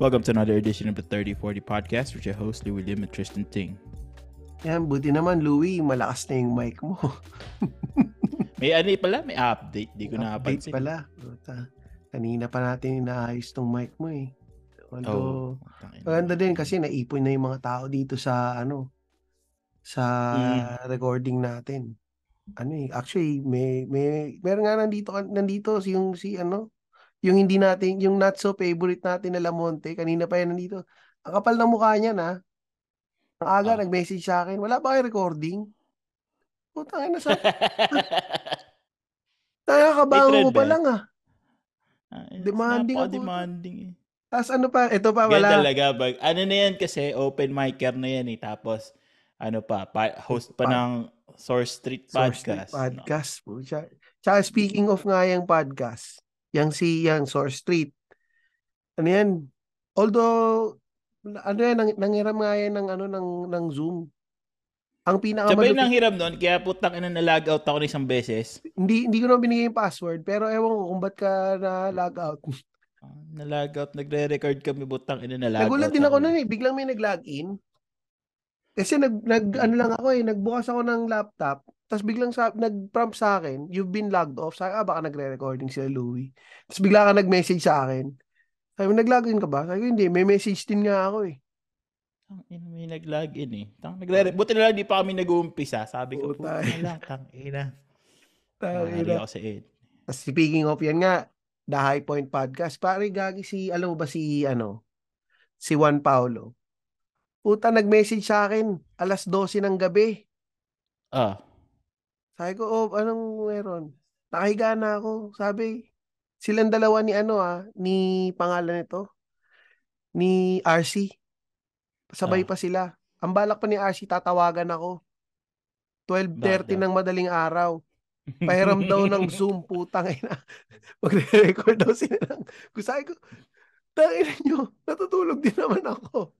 Welcome to another edition of the 3040 podcast with your host, Louis Lim and Tristan Ting. Yan, buti naman, Louie, malakas na yung mic mo. may ano pala, may update. Di ko napansin. Update pala. Kanina pa natin inaayos tong mic mo eh. Although, oh, maganda din kasi naipon na yung mga tao dito sa ano sa mm. recording natin. Ano eh, actually may may meron nga nandito nandito si yung si ano, yung hindi natin yung not so favorite natin na Lamonte, kanina pa yan nandito. Ang kapal ng mukha niya na. Ang aga oh. nag-message sa akin, wala ba kayo recording? Putang ina sa Nakakabango mo pa lang ah. Uh, demanding ako. demanding eh. Tapos ano pa, ito pa wala. Ganyan talaga. Bag, ano na yan kasi, open micer na yan eh. Tapos, ano pa, pa host pa ng Source Street Podcast. Source Street Podcast no? po. Tsaka speaking of nga yung podcast, yang si yang Source Street, ano yan, although, ano yan, nang, nangiram nga yan ng, ano, ng, ng Zoom. Ang pinaka Sabay nang hiram noon, kaya putang ina na log out ako ng isang beses. Hindi hindi ko na binigay yung password, pero ewan ko kung ba't ka na log out. Ah, na log out, nagre-record kami putang ina na log Nagulat din ako noon eh, biglang may nag-log in. Kasi nag, nag ano lang ako eh, nagbukas ako ng laptop, tapos biglang sa, nag-prompt sa akin, you've been logged off. Sabi, ah, baka nagre-recording sila Louie. Tapos bigla ka nag-message sa akin. Sabi, nag-login ka ba? Sabi ko, hindi, may message din nga ako eh. Tang ina may nag-log in eh. Tang nagre Buti na lang di pa kami nag-uumpisa. Sabi ko, puta na lang, tang ina. Tang ina. ako sa ed. Speaking of yan nga, The High Point Podcast, pare gagi si, alam mo ba si, ano, si Juan Paulo. Puta, nag-message sa akin, alas 12 ng gabi. Ah. Sabi ko, oh, anong meron? Nakahiga na ako. Sabi, silang dalawa ni ano ah, ni pangalan nito, ni RC. Sabay ah. pa sila. Ang balak pa ni RC, tatawagan ako. 12.30 ng madaling araw. Pahiram daw ng Zoom, putang ina. Magre-record daw sila ng... Kung sabi ko, tangin nyo, natutulog din naman ako.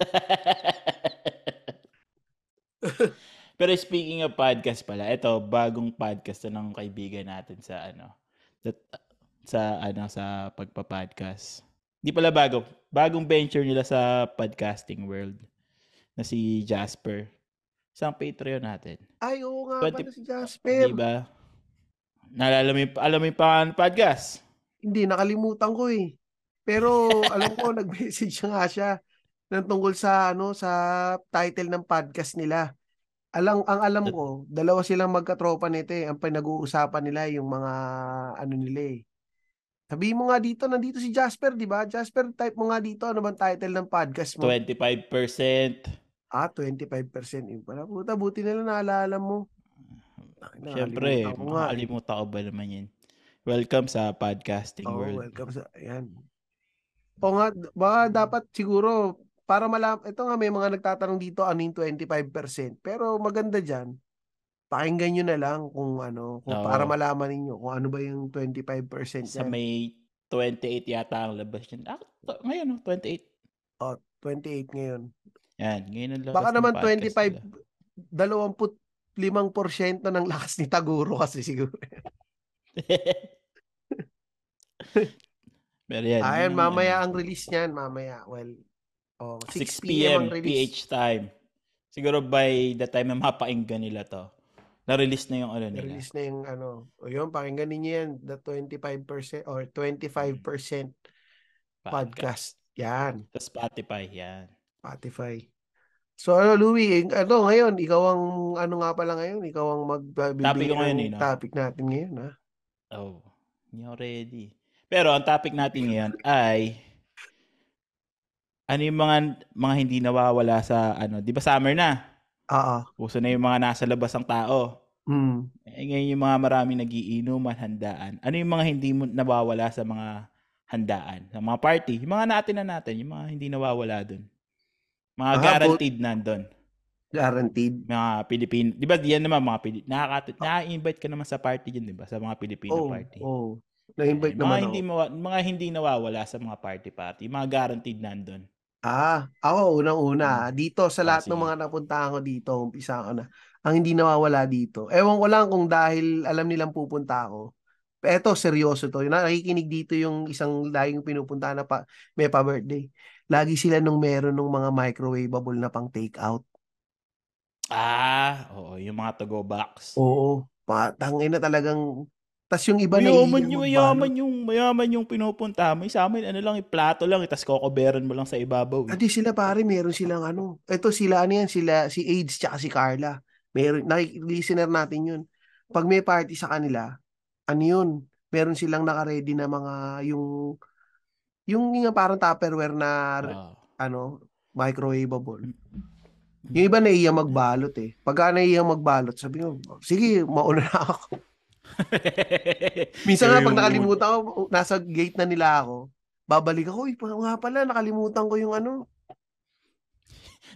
Pero speaking of podcast pala, ito bagong podcast na ng kaibigan natin sa ano, sa ano sa pagpa-podcast. Hindi pala bago. Bagong venture nila sa podcasting world na si Jasper. Isang Patreon natin. Ay, oo nga 20, pala si Jasper. Di ba? Naalala mo yung, alam mo yung pangalan podcast? Hindi, nakalimutan ko eh. Pero alam ko, nag-message nga siya ng tungkol sa ano sa title ng podcast nila. Alang ang alam ko, dalawa silang magkatropa nito eh. Ang pinag-uusapan nila yung mga ano nila eh sabi mo nga dito, nandito si Jasper, di ba? Jasper, type mo nga dito, ano bang title ng podcast mo? 25%. Ah, 25% yun pala. Puta, buti nila naalala mo. Siyempre, makalimutan ko ba naman yun. Welcome sa podcasting oh, world. welcome sa, ayan. O nga, baka dapat siguro, para malam, ito nga may mga nagtatanong dito, ano yung 25%. Pero maganda dyan, pakinggan nyo na lang kung ano, kung Oo. para malaman ninyo kung ano ba yung 25% Sa yan. may 28 yata ang labas niyan. Ah, to, ngayon, 28. Oh, 28 ngayon. Yan, ngayon ang labas Baka naman 25, 25% ng lakas ni Taguro kasi siguro. Pero yan. Ayan, mamaya ang release niyan, mamaya. Well, oh, 6, 6 p.m. PH time. Siguro by the time na mapakinggan nila to, na-release na yung ano nila. Na-release na yung ano. O yun, pakinggan ninyo yan. The 25% or 25% podcast. podcast. Yan. Sa Spotify, yan. Spotify. So ano, Louie, ano ngayon, ikaw ang, ano nga pala ngayon, ikaw ang magbibigay topic ngayon, eh, no? topic natin ngayon, ha? Oh, hindi ready. Pero ang topic natin ngayon ay ano yung mga mga hindi nawawala sa ano, 'di ba summer na? Oo. Uso na yung mga nasa labas ang tao. Mm. Eh, ngayon yung mga maraming nagiinuman, handaan. Ano yung mga hindi mo nawawala sa mga handaan, sa mga party? Yung mga natin na natin, yung mga hindi nawawala doon. Mga Aha, guaranteed but... nandun. Guaranteed. Mga Pilipino. Di ba diyan naman mga Pilipino. Nakaka- na-invite ka naman sa party diyan, di ba? Sa mga Pilipino oh, party. Oh. Na-invite naman mga ako. Hindi mawa- mga hindi nawawala sa mga party party. Mga guaranteed nandun. Ah, ako unang-una, hmm. dito sa lahat ng mga napuntahan ko dito, umpisa ko na. Ang hindi nawawala dito. Ewan ko lang kung dahil alam nilang pupunta ako. Eto, seryoso to. Nakikinig dito yung isang laging pinupunta na pa, may pa-birthday. Lagi sila nung meron ng mga microwavable na pang take out. Ah, oo, yung mga to-go box. Oo, patangin na talagang tas yung iba na mayaman yung mayaman yung mayaman yung pinupunta mo. Sa amin ano lang, plato lang, itas kokoberan mo lang sa ibabaw. Eh. Adi sila pare, meron silang ano. Ito sila ano yan, sila si AIDS tsaka si Carla. Meron listener natin yun. Pag may party sa kanila, ano yun, meron silang naka-ready na mga yung yung nga parang Tupperware na uh, ano, microwavable. Yung iba naiya magbalot eh. Pagka naiya magbalot, sabi mo, sige, mauna na ako. Minsan nga pag nakalimutan ko, nasa gate na nila ako, babalik ako, eh, nga pala, nakalimutan ko yung ano.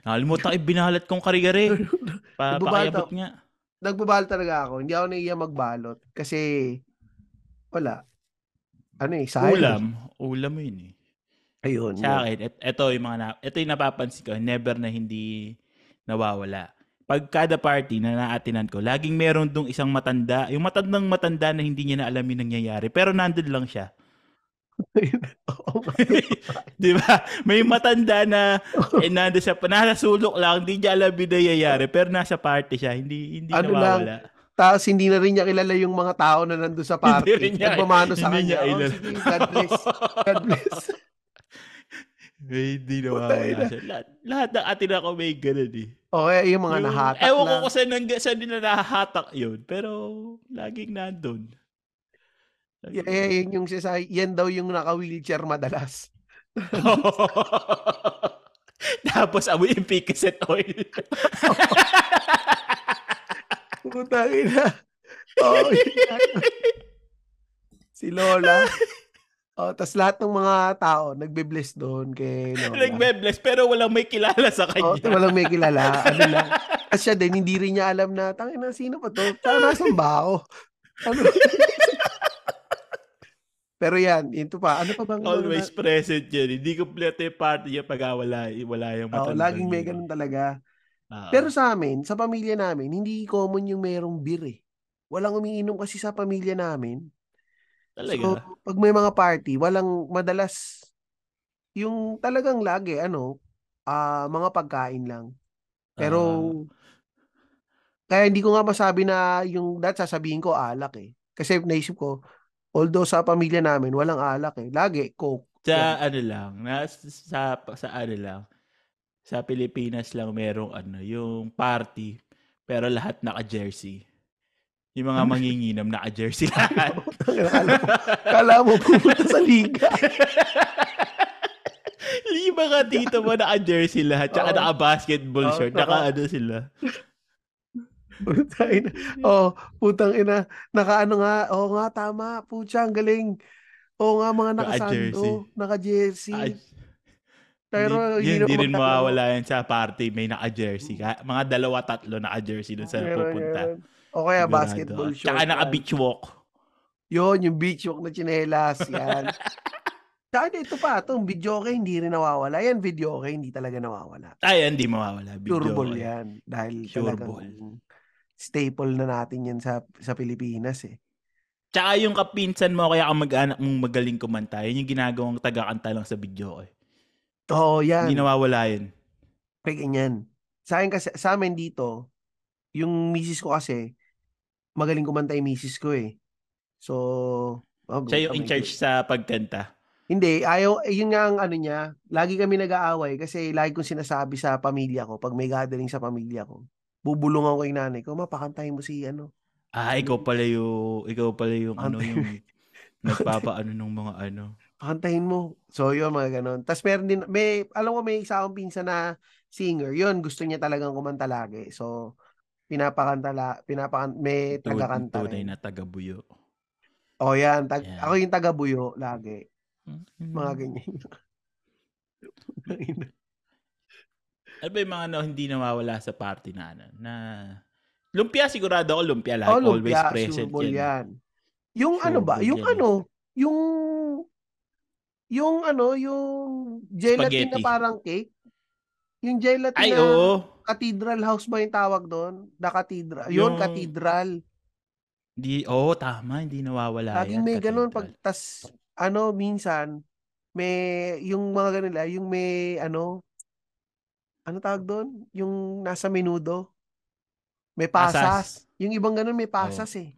Nakalimutan ko, binalat kong karigari. Pa, pakayabot nga. Nagbabalot talaga ako. Hindi ako naiya magbalot. Kasi, wala. Ano eh, sayang. Ulam. Ulam yun eh. Ayun. Sa akin, et, ito yung mga na, ito yung napapansin ko, never na hindi nawawala. Pag kada party na naatinan ko, laging meron dong isang matanda, yung matandang matanda na hindi niya na alam yung nangyayari, pero nandun lang siya. Di ba? May matanda na eh, nando siya, nasa sulok lang, hindi niya alam yung nangyayari, pero nasa party siya, hindi hindi ano nawawala. Lang, tapos hindi na rin niya kilala yung mga tao na nandoon sa party. Hindi niya, Nagmamano sa kanya. Niya, oh, sige, God bless. God bless. May hindi na mawala siya. Lahat, lahat ng atin ako may ganun eh. O, okay, yung mga yung, nahatak ewan lang. ko kung saan, saan nila nahahatak yun. Pero, laging nandun. Laging yeah, yeah, yun yung sisay, yan daw yung naka-wheelchair madalas. Tapos, amoy yung Picaset oil. Putang ina. Oh, si Lola. Oh, tas lahat ng mga tao nagbe-bless doon kay Lola. Nagbe-bless pero walang may kilala sa kanya. Oh, walang may kilala. Ano lang. Kasi siya din hindi rin niya alam na tangin na sino pa to? Saan nasan ba ako? Ano? pero yan, ito pa. Ano pa bang Always na... present yan. Hindi kompleto yung party niya pag wala, wala yung matanda. Oh, laging may ganun talaga. Uh-huh. Pero sa amin, sa pamilya namin, hindi common yung merong beer eh. Walang umiinom kasi sa pamilya namin. Talaga? So, pag may mga party, walang madalas yung talagang lagi ano, uh, mga pagkain lang. Pero uh, kaya hindi ko nga masabi na yung that sasabihin ko alak eh. Kasi naisip ko, although sa pamilya namin walang alak eh. Lagi coke. Sa ano lang, na, sa sa ano lang. Sa Pilipinas lang merong ano, yung party pero lahat naka-jersey. Yung mga manginginom na jersey lahat. kala, kala mo pumunta sa liga. Lima ka dito mo naka-jersey lahat. Tsaka oh. naka-basketball oh, short. Naka-ano sila. Putang ina. Oh, putang ina. Naka-ano nga. Oo oh, nga, tama. Pucha, ang galing. Oo oh, nga, mga naka-sando. Naka-jersey. Naka pero hindi, hindi rin mawawala yan sa party. May naka-jersey. Mga dalawa, tatlo naka-jersey dun sa pupunta. Yun. O kaya Sigurado. basketball short. Tsaka naka-beach walk. Yun, yung beach walk na chinelas. Yan. Tsaka ito pa, itong video okay, hindi rin nawawala. Yan, video okay, hindi talaga nawawala. Ay, hindi mawawala. Video Sure ball yan. Dahil sure talagang ball. staple na natin yan sa sa Pilipinas eh. Tsaka yung kapinsan mo, kaya ka mag-anak mong magaling kumanta, yun yung ginagawang taga-kanta lang sa video eh. Oo, yan. Hindi nawawala yun. Kaya ganyan. Sa akin kasi, sa amin dito, yung misis ko kasi, magaling kumanta yung misis ko eh. So, oh, siya yung in charge sa pagkanta. Hindi, ayaw, eh, yun nga ang ano niya, lagi kami nag-aaway kasi lagi kong sinasabi sa pamilya ko, pag may gathering sa pamilya ko, bubulungan ko yung nanay ko, mapakantahin mo si ano. Ah, ikaw pala yung, ikaw pala yung ano yung nagpapaano ng mga ano. Pakantahin mo. So, yun, mga ganon. Tapos meron din, may, alam mo, may isa akong pinsa na singer. Yun, gusto niya talagang kumanta lagi. So, pinapakanta la, pinapakan may taga-kanta Tunay na taga-buyo. Oh, yan. Tag, yeah. Ako yung taga-buyo lagi. Mm-hmm. Mga ganyan. ano ba yung mga no, hindi nawawala sa party na ano? Na lumpia sigurado ako lumpia like oh, lumpia, always present yan. yan. Yung sure ano ba? Yung yan. ano? Yung yung ano, yung gelatin Spaghetti. na parang cake. Yung gelatin Ay, na oo. Cathedral House ba yung tawag doon? The Cathedral. Yun, yung... Cathedral. Oo, oh, tama, hindi nawawala Laging yan. may ganun pag tas ano minsan may yung mga ganun nila, yung may ano ano tawag doon? Yung nasa menudo. May pasas. Pasas. Yung ibang ganun may pasas eh.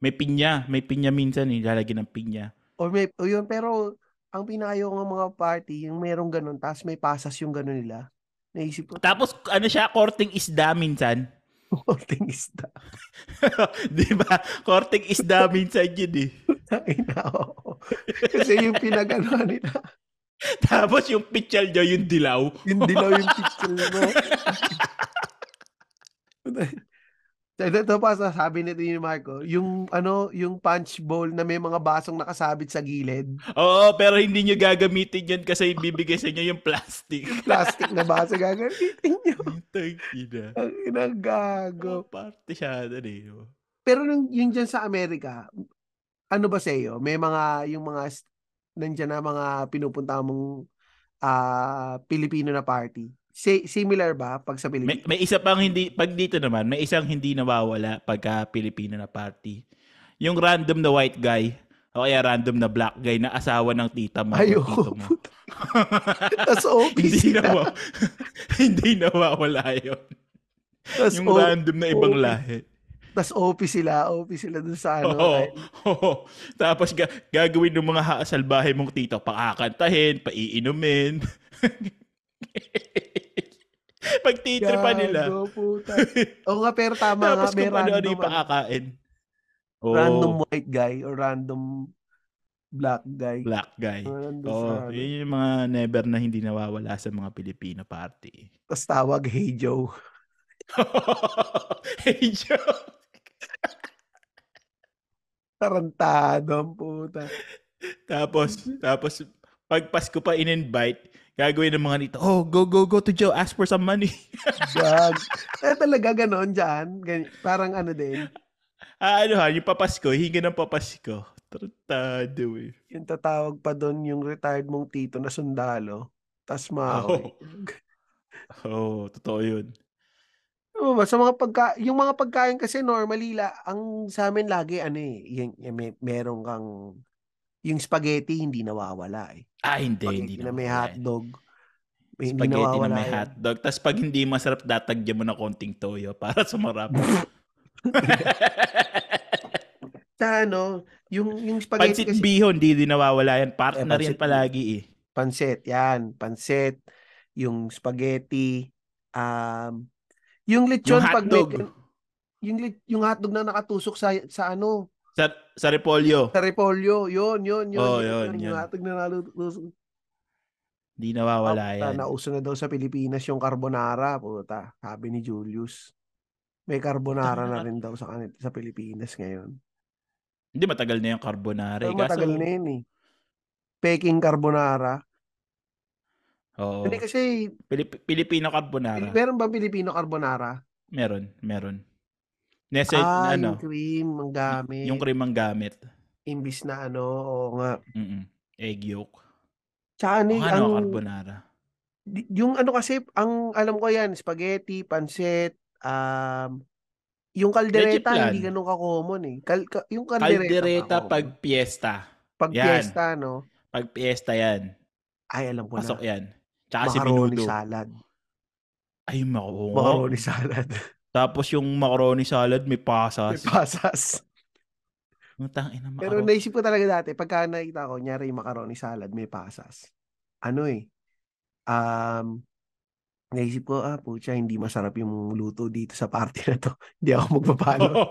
May pinya, may pinya minsan eh, lalagyan ng pinya. Or may o yun pero ang pinakayo ng mga party, yung merong ganun, tapos may pasas yung ganun nila. Naisip ko, Tapos ano siya, korting isda minsan. konting isda. Di ba? Korting isda minsan yun eh. Ay na, oo. Kasi yung pinagano nila, Tapos yung pichal nyo, yung dilaw. Yung dilaw yung picture mo. Ito, ito pa sabi nito ni Marco, yung ano, yung punch bowl na may mga basong nakasabit sa gilid, Oo, pero hindi nyo gagamitin yun kasi bibigay sa inyo yung plastic. plastic na baso gagamitin nyo. Tangina. Ang inagago. Oh, party siya doon eh. Pero nung yung dyan sa Amerika, ano ba sa iyo? May mga, yung mga, nandyan na mga pinupunta mong ah Pilipino na party. Si- similar ba pag sa May, Pilipinas? may isa pang hindi, pag dito naman, may isang hindi nawawala pagka Pilipino na party. Yung random na white guy, o kaya random na black guy na asawa ng tita mo. Ay, o tito mo. Tapos OP hindi sila. nawa, hindi nawawala yun. Tas Yung O- random na ibang oo. lahi. Tas OP sila, OP sila dun sa ano. Oo. oo. Tapos ga- gagawin ng mga ha- salbahe mong tito, pakakantahin, paiinumin. Pagtitripan nila. Gago, puta. Oo nga, pero tama nga, Tapos kung random, yung ano, pakakain. Oo, random white guy or random black guy. black guy. Nandun Oo, sa ano. yun yung mga never na hindi nawawala sa mga Pilipino party. Tapos tawag, hey Joe. hey, Joe. Tarantado ang puta. Tapos, tapos, pag Pasko pa in-invite, gagawin ng mga nito, oh, go, go, go to Joe, ask for some money. Gag. Eh talaga ganon dyan. Gan- parang ano din. ah, ano ha, yung papasko, hinga ng papasko. Tarantado eh. Yung tatawag pa doon yung retired mong tito na sundalo. Tas maoy. Oo, oh, totoo yun. Oo ba, sa mga pagka, yung mga pagkain kasi normally la, ang sa amin lagi ano eh, yung, yung may, meron kang yung spaghetti hindi nawawala eh. Ah, hindi, Spaghetti hindi na may hotdog. May, hindi Spaghetti na may hotdog. Tapos pag hindi masarap, datagyan mo na konting toyo para sumarap. Sa ano, yung, yung spaghetti Pansit kasi, bihon, hindi din nawawala yan. Part Eh, na rin palagi eh. pansit, yan, pansit, yung spaghetti, um, yung lechon Yung pag may, hotdog. yung, yung hotdog na nakatusok sa, sa ano, Sa, sa repolyo, sa repolyo, yun, yun, yun, Oh, yun, yun, yun. hotdog na nalutusok. hindi nawawala Puta, yan. nauso na daw sa Pilipinas yung carbonara, puta. Sabi ni Julius. May carbonara na rin daw sa sa Pilipinas ngayon. Hindi, matagal na yung carbonara. Pero eh. Kaso, matagal na yun eh. Peking carbonara. Oo. Hindi kasi, Pilip- Pilipino carbonara. meron bang Pilipino carbonara? Meron, meron. Nese, ah, ano, yung cream ang gamit. yung cream ang gamit. Imbis na ano, oo nga. Mm-mm. Egg yolk. Tsaka O ano, ano, ang, carbonara. di- yung ano kasi, ang alam ko yan, spaghetti, pansit, um, yung kaldereta, hindi plan. ganun ka-common eh. Kal- ka- yung kaldereta, Kaldereta ba, pag common? piyesta. pag yan. fiesta, no? Pag piyesta yan. Ay, alam ko Pasok na. yan. Tsaka si Macaroni Menudo. salad. Ay, mako. Macaroni salad. Tapos yung macaroni salad may May pasas. pasas. Utang ina Pero macaroni. naisip ko talaga dati, pagka nakita ko, nyari yung macaroni salad, may pasas. Ano eh, um, naisip ko, ah, pucha, hindi masarap yung luto dito sa party na to. hindi ako magpapalo.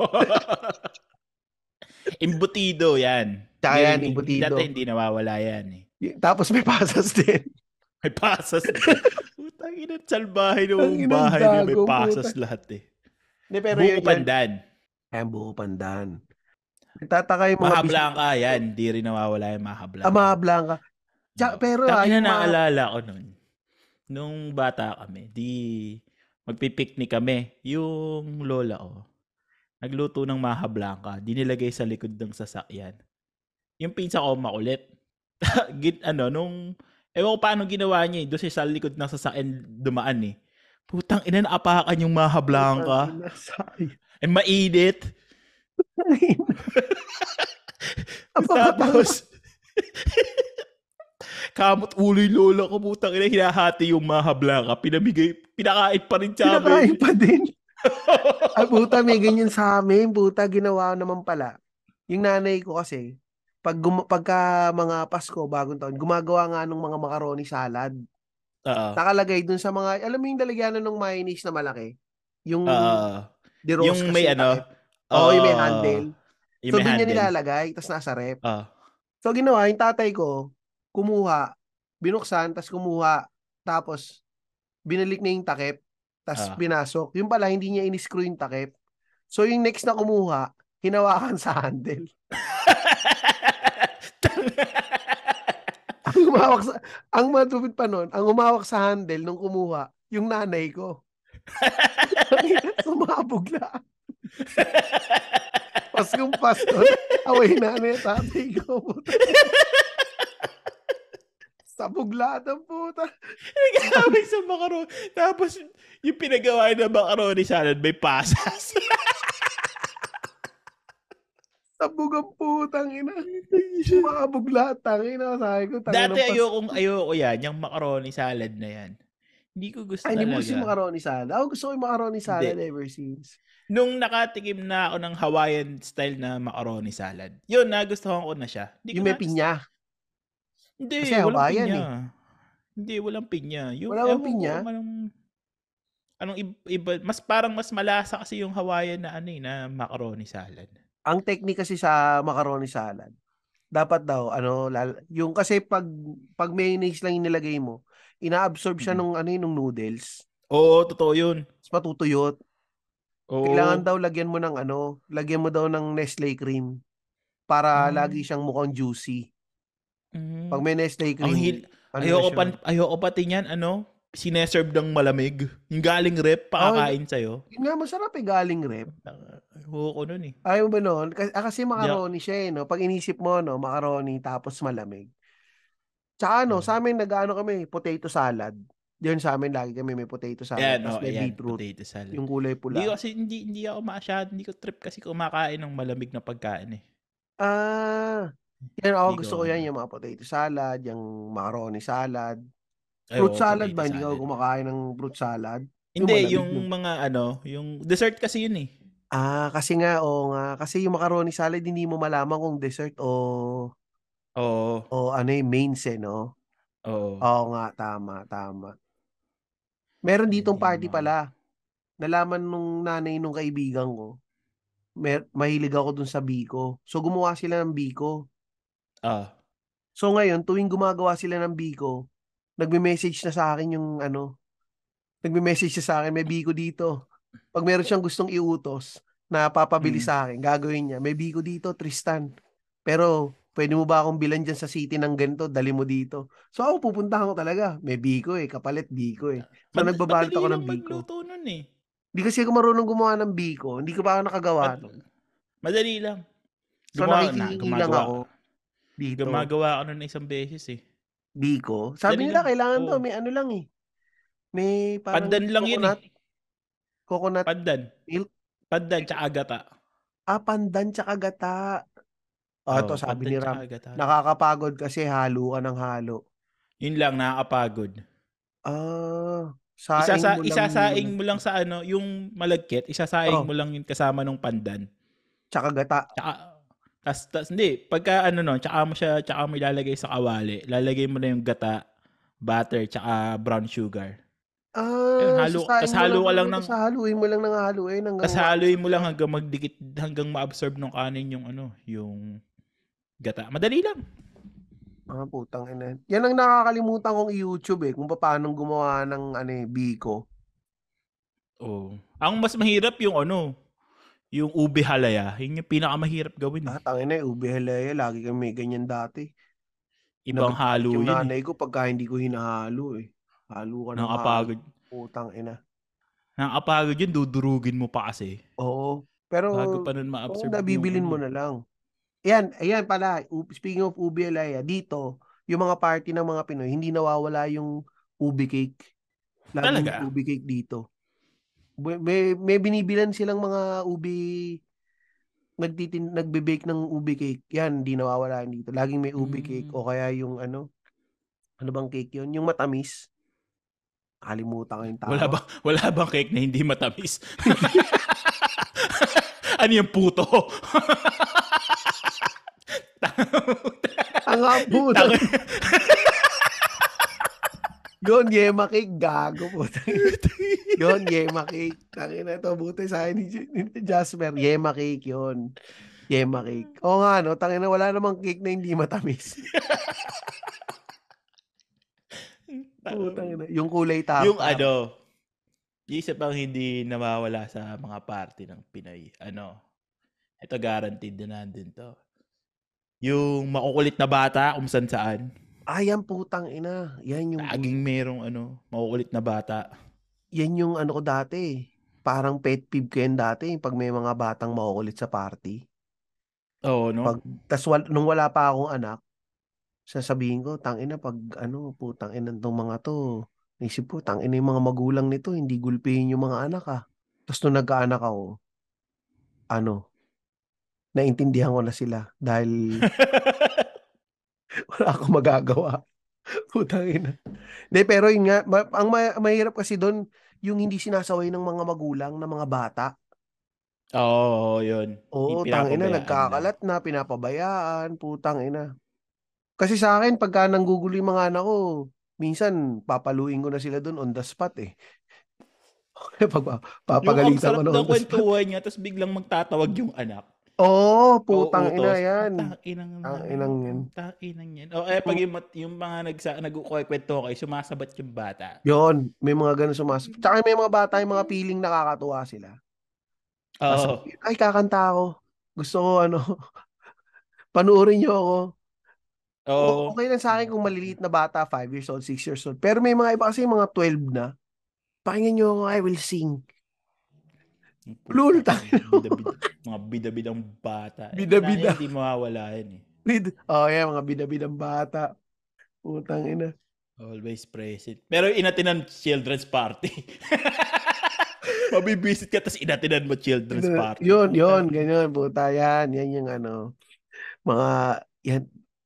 Imbutido yan. Tsaka yan, embutido. Dati hindi nawawala yan eh. Tapos may pasas din. May pasas. Utang ina, salbahe ng bahay niya. May pasas lahat eh. Hindi, pero Buko yun, yun, pandan. ay, buko pandan. Nagtataka yung mga Maha bis- yan. Hindi rin nawawala yung maha blanca. Ah, mga blanca. Tsaka, pero, yung mga- naalala ko nun. Nung bata kami, di magpipiknik kami. Yung lola ko, nagluto ng maha blanca, dinilagay sa likod ng sasakyan. Yung pinsa ko makulit. Gin, ano, nung, ewan ko paano ginawa niya eh. Doon siya sa likod ng sasakyan dumaan eh. Putang ina, naapakan yung maha blanca. Eh, mainit. Tapos, kamot ulo yung lola ko, putang ina, hinahati yung mahabla ka, pinamigay, pinakain pa rin sa amin. Pinakain pa din. Ay, puta, may ganyan sa amin. Puta, ginawa naman pala. Yung nanay ko kasi, pag gum- pagka mga Pasko, bagong taon, gumagawa nga ng mga macaroni salad. Oo. Nakalagay dun sa mga, alam mo yung lalagyanan ng mayonnaise na malaki? Yung, uh, yung may ano, Oo, oh, yung may handle. Yung so, doon niya nilalagay, tapos nasa rep. Uh. So, ginawa, yung tatay ko, kumuha, binuksan, tapos kumuha, tapos, binalik na yung takip, tapos uh. binasok. Yung pala, hindi niya in-screw yung takip. So, yung next na kumuha, hinawakan sa handle. ang umawak sa, ang matupit pa nun, ang umawak sa handle nung kumuha, yung nanay ko. Sumabog lang. Paskong pasko, away nanay tatay ko. Sabog lahat ang puta. Nag-away sa macaroni. Tapos, yung pinagawa ng macaroni salad, may pasas. Sabog ang putang ina. Makabog lahat. Tangina, sabi ko. Dati ayoko, ayoko yan. Yung macaroni salad na yan. Hindi ko gusto Ay, talaga. Ay, hindi mo gusto macaroni salad? Ako gusto ko yung macaroni salad hindi. ever since. Nung nakatikim na ako ng Hawaiian style na macaroni salad, yun, nagustuhan ko na siya. Hindi yung may pinya? Hindi, Kasi walang Hawaiian pinya. Eh. Hindi, walang pinya. Yung, Wala bang pinya? Anong, anong iba, mas parang mas malasa kasi yung Hawaiian na ano eh, na macaroni salad ang technique kasi sa macaroni salad, dapat daw ano yung kasi pag pag mayonnaise lang inilagay mo, inaabsorb siya nung ano nung noodles. Oo, totoo 'yun. Mas matutuyot. Oo. Kailangan daw lagyan mo ng ano, lagyan mo daw ng Nestle cream para mm. lagi siyang mukhang juicy. Mm. Pag may Nestle cream, hil- ano ayoko pa ayoko pati niyan ano, sineserve ng malamig. Yung galing rep, pakakain oh, sa'yo. Yun nga, masarap eh, galing rep. Huwag ko nun eh. Ayaw ba nun? Kasi, ah, kasi macaroni yeah. siya eh, no? Pag inisip mo, no, macaroni tapos malamig. Tsaka ano, hmm. sa amin nag-ano kami, potato salad. Yun sa amin lagi kami may potato salad. Yan, oh, may yan, beetroot. Potato salad. Yung kulay pula. Hindi kasi hindi hindi ako masyado, hindi ko trip kasi kumakain ng malamig na pagkain eh. Ah, yan ako gusto ko yan yung mga potato salad, yung macaroni salad. Fruit salad ba? Hindi ka kumakain ng fruit salad? Hindi, yung, yung mga ano, yung dessert kasi yun eh. Ah, kasi nga, o nga. Kasi yung macaroni salad, hindi mo malaman kung dessert o... Oo. O ano yung mains eh, no? Oo. Oo nga, tama, tama. Meron ditong party pala. Nalaman nung nanay nung kaibigan ko. Mer- mahilig ako dun sa biko. So, gumawa sila ng biko. Ah. So, ngayon, tuwing gumagawa sila ng biko, nagme-message na sa akin yung ano, nagme-message siya sa akin, may biko dito. Pag meron siyang gustong iutos na papabili hmm. sa akin, gagawin niya, may biko dito, Tristan. Pero, pwede mo ba akong bilan dyan sa city ng ganito, dali mo dito. So, ako pupuntahan ko talaga. May biko eh, kapalit biko eh. So, Mad- nagbabalot ako ng biko. nun eh. Hindi kasi ako marunong gumawa ng biko. Hindi ko pa ako nakagawa. Mad- madali lang. So, gumawa, nakikihingi na, lang ako. Dito. Gumagawa ako nun isang beses eh. Biko. Sabi nila, kailangan oh. to, may ano lang eh. May parang Pandan lang coconut, yun eh. Coconut Pandan. Milk. Pandan tsaka gata. Ah, pandan tsaka gata. Oh, oh sabi ni Ram. Nakakapagod kasi halo ka ng halo. Yun lang, nakakapagod. Ah, saing Isasa, mo lang isasaing mo lang sa ano, yung malagkit, isasaing oh. mo lang yung kasama ng pandan. Tsaka gata. Tsaka, Tas, tas, hindi, pagka ano no, tsaka mo siya, tsaka mo ilalagay sa kawali, lalagay mo na yung gata, butter, tsaka brown sugar. Ah, Ayun, halo, tas halo ka lang ng... Tas haluin mo lang ng haluin. Hanggang tas haluin mo lang hanggang magdikit, hanggang ma-absorb ng kanin yung ano, yung gata. Madali lang. Ah, putang ina. Yan ang nakakalimutan kong YouTube eh, kung paano gumawa ng ano eh, biko. Oh. Ang mas mahirap yung ano, yung ube halaya, yun yung pinakamahirap gawin. Eh. Ah, tangin na, ube halaya, lagi kami may ganyan dati. Ibang Nag- halo yun. Yung nanay ko, pagka hindi ko hinahalo eh. Halo ka ng Nakapagod. Putang ina. Nakapagod yun, dudurugin mo pa kasi. Oo. Pero, Bago pa nun ma-absorb. Oh, nabibilin mo na lang. Ayan, ayan pala, speaking of ube halaya, dito, yung mga party ng mga Pinoy, hindi nawawala yung ube cake. Lalo Talaga? Yung ube cake dito. May, may binibilan silang mga ubi nagtitin nagbe-bake ng ube cake, 'yan hindi nawawala dito. Laging may ube cake Hmm. o kaya yung ano, ano bang cake 'yun, yung matamis. Nakalimutan ko yung Wala tawag. bang wala bang cake na hindi matamis? Ano yung puto? Ang puto. Yun, yema cake, gago po. yun, yema cake. Tangina to, buti sa akin ni, ni Jasper. Yema cake yun. Yema cake. Oo nga, no? Tangina, wala namang cake na hindi matamis. Putang ina. Yung kulay tap. yung ano, yung isa pang hindi nawawala sa mga party ng Pinay. Ano, ito guaranteed na nandun to. Yung makukulit na bata kung saan saan. Ah, yan putang ina. Yan yung, Laging merong ano, makukulit na bata. yan yung ano ko dati. Parang pet peeve ko yan dati. Pag may mga batang makukulit sa party. Oo, no? Pag, tas wal, nung wala pa akong anak, sasabihin ko, tangina pag ano, putang ina tong mga to. Naisip ko, tangina yung mga magulang nito, hindi gulpihin yung mga anak ah. Tapos nung nagkaanak ako, ano, naintindihan ko na sila dahil wala akong magagawa. Putang ina. Hindi, pero yun nga, ma- ang ma- mahirap kasi doon, yung hindi sinasaway ng mga magulang na mga bata. Oo, yun. Oo, Yung tang ina, nagkakalat na, pinapabayaan, putang ina. Kasi sa akin, pagka nanggugulo yung mga anak ko, minsan, papaluin ko na sila doon on the spot eh. Pag, Yung ang papagalitan ko sarap na ng on the spot. kwentuhan niya, tapos biglang magtatawag yung anak. Oo, putang Oo, ina yan. Tang inang Tang inang yan. Tang inang yan. O eh, pag yung, mat- yung mga nagsa, nagkukwento kayo, sumasabat yung bata. Yon, may mga ganun sumas. Tsaka may mga bata, yung mga feeling nakakatuwa sila. Oo. Tapos, ay, kakanta ako. Gusto ko, ano, panuorin niyo ako. Oo. Okay lang sa akin kung maliliit na bata, 5 years old, 6 years old. Pero may mga iba kasi mga 12 na. Pakinggan niyo ako, I will sing. Lul, tayo. Mga bida-bidang bata. Eh, Bida-bida. Hindi mawawala yan eh. Bid- Oh, yeah, mga bidabidang bata. Putang ina. Always present. Pero inatinan children's party. Mabibisit ka, tapos inatinan mo children's party. Yun, yun, ganyan, puta, yan, yan yung ano, mga, yan,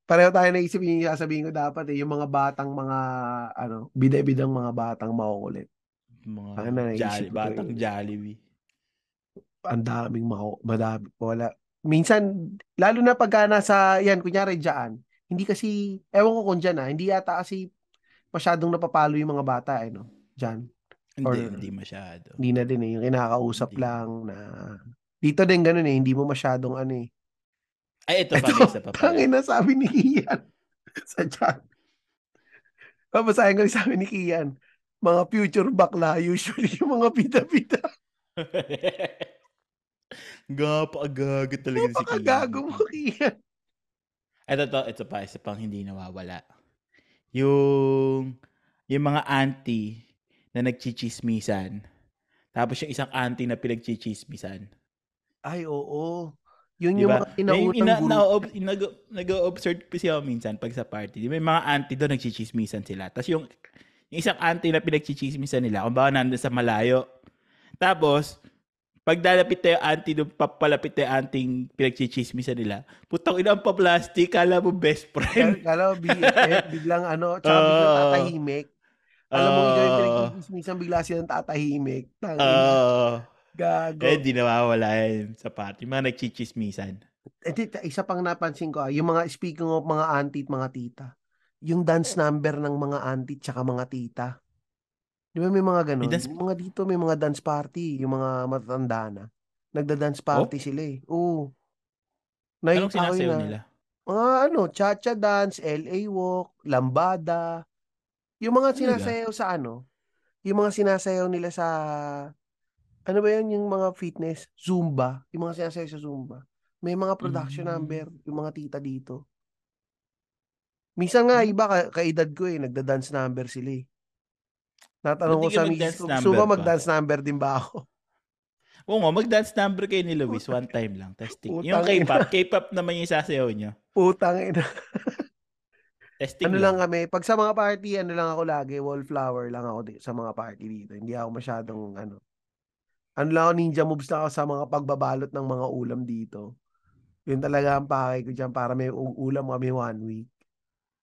pareho tayo naisip yung sasabihin ko dapat eh, yung mga batang mga, ano, bida-bidang mga batang makukulit. Mga Ano, jolly, batang yun. Jollibee. Ang daming mako, madami, wala. Minsan, lalo na pagka nasa, yan, kunyari dyan, hindi kasi, ewan ko kung dyan ah, hindi yata kasi masyadong napapalo yung mga bata eh, no? Dyan. Hindi, Or- hindi masyado. Hindi na din eh, yung kinakausap Hindi. lang na, dito din ganun eh, hindi mo masyadong ano eh, Ay, ito pa, Ito, isa pa pala. Tangin na sabi ni Kian sa chat. Babasahin ko sabi ni Kian. Mga future bakla, usually yung mga bida-bida. Gapagago talaga si Kian. Napakagago mo, Kian. Ito to, ito pa, isa pang hindi nawawala. Yung, yung mga auntie na nagchichismisan. Tapos yung isang auntie na pinagchichismisan. Ay, oo. Yun Di yung mga May inaunang ina, guru. na, nag, nag-observe pa siya minsan pag sa party. Di ba, May mga auntie doon nagchichismisan sila. Tapos yung, yung isang auntie na pinagchichismisan nila, kung baka nandun sa malayo. Tapos, pag dalapit tayo auntie doon, papalapit tayo auntie pinagchichismisan nila, putang ina ang pa-plastic, kala mo best friend. Kala mo, BFF, biglang ano, tsaka biglang Oo. tatahimik. Alam mo, ikaw yung Oo. pinagkikismisan, bigla silang tatahimik. Tangin, Oo. gago. eh, di nawawala yan sa party. Mga nagchichismisan. Eh, isa pang napansin ko, ah, yung mga, speaking of mga auntie at mga tita, yung dance number ng mga auntie tsaka mga tita. Di ba may mga ganun? May dance- Yung mga dito may mga dance party, yung mga matatanda na. Nagda-dance party sila eh. Oo. Anong ko yun sinasayaw ah. nila? Mga ano, cha-cha dance, LA walk, lambada. Yung mga sinasayaw sa ano, yung mga sinasayaw nila sa, ano ba yun, yung mga fitness, Zumba, yung mga sinasayaw sa Zumba. May mga production Mm. number, yung mga tita dito. Minsan nga, Hmm. iba, ka, kaedad ko eh, nagda-dance number sila eh. Natanong ko sa misis ko, gusto ba pa?" mag-dance number din ba ako? Oo nga, mag-dance number kayo ni Luis one time lang. Testing. Yung Putang ina. K-pop, K-pop naman yung sasayaw nyo. Putang ina. Testing Ano lang. lang kami, pag sa mga party, ano lang ako lagi, wallflower lang ako di, sa mga party dito. Hindi ako masyadong, ano, ano lang ako, ninja moves na ako sa mga pagbabalot ng mga ulam dito. Yun talaga ang pakay ko dyan para may ulam kami one week.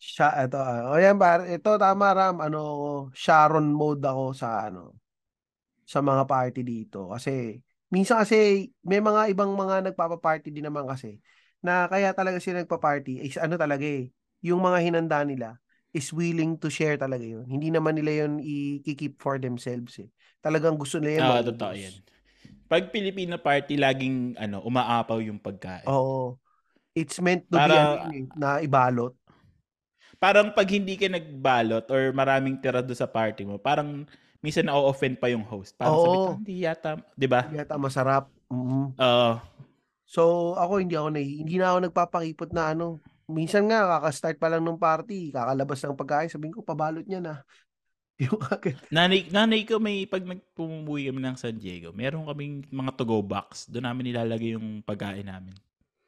Siya, ito, uh, o yan, par, ito tama Ram, ano, Sharon mode ako sa, ano, sa mga party dito. Kasi, minsan kasi, may mga ibang mga nagpapa-party din naman kasi, na kaya talaga sila nagpa-party, is ano talaga eh, yung mga hinanda nila, is willing to share talaga yun. Hindi naman nila yun i-keep for themselves eh. Talagang gusto nila yun. Oo, oh, totoo yan. Pag Filipino party, laging ano, umaapaw yung pagkain. Oo. It's meant to Para, be ano, eh, na ibalot parang pag hindi ka nagbalot or maraming tira doon sa party mo, parang minsan na-offend pa yung host. Parang Oo. sabi ko, hindi yata, di ba? Hindi yata masarap. Mm-hmm. Oo. Uh, so, ako hindi ako na, hindi na ako nagpapakipot na ano. Minsan nga, kaka-start pa lang ng party, kakalabas ng pagkain, sabihin ko, pabalot niya na. Yung agad. Nanay, nanay ko may, pag nagpumuwi kami ng San Diego, meron kaming mga to-go box. Doon namin nilalagay yung pagkain namin.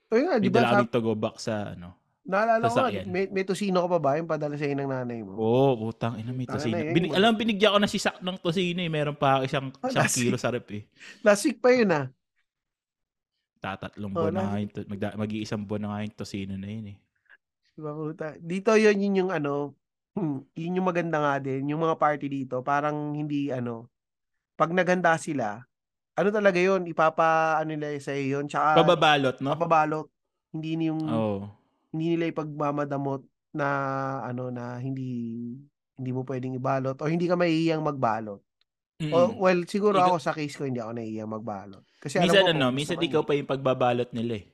O nga, di ba? May dala to-go box sa ano. Naalala ko, may, may tosino ka pa ba yung padala sa ng nanay mo? Oo, oh, utang ina may tosino. Na, Binig, alam, binigyan ko na si Sak ng tosino eh. Meron pa isang, oh, isang kilo sa rep eh. Last week pa yun ah. Tatatlong oh, buwan na nga yun. Mag, mag-iisang buwan na nga yung tosino na yun eh. Diba, puta. Dito yun, yun yung ano, yun yung maganda nga din. Yung mga party dito, parang hindi ano, pag naganda sila, ano talaga yun, ipapa, ano nila sa iyo yun. Tsaka, pababalot, no? Pababalot. Hindi yung, oh hindi nila ipagmamadamot na ano na hindi hindi mo pwedeng ibalot o hindi ka mahihiyang magbalot. Mm. O, well, siguro Ikaw, ako sa case ko hindi ako nahihiyang magbalot. Kasi minsan alam mo, ano, minsan ikaw pa yung pagbabalot nila eh.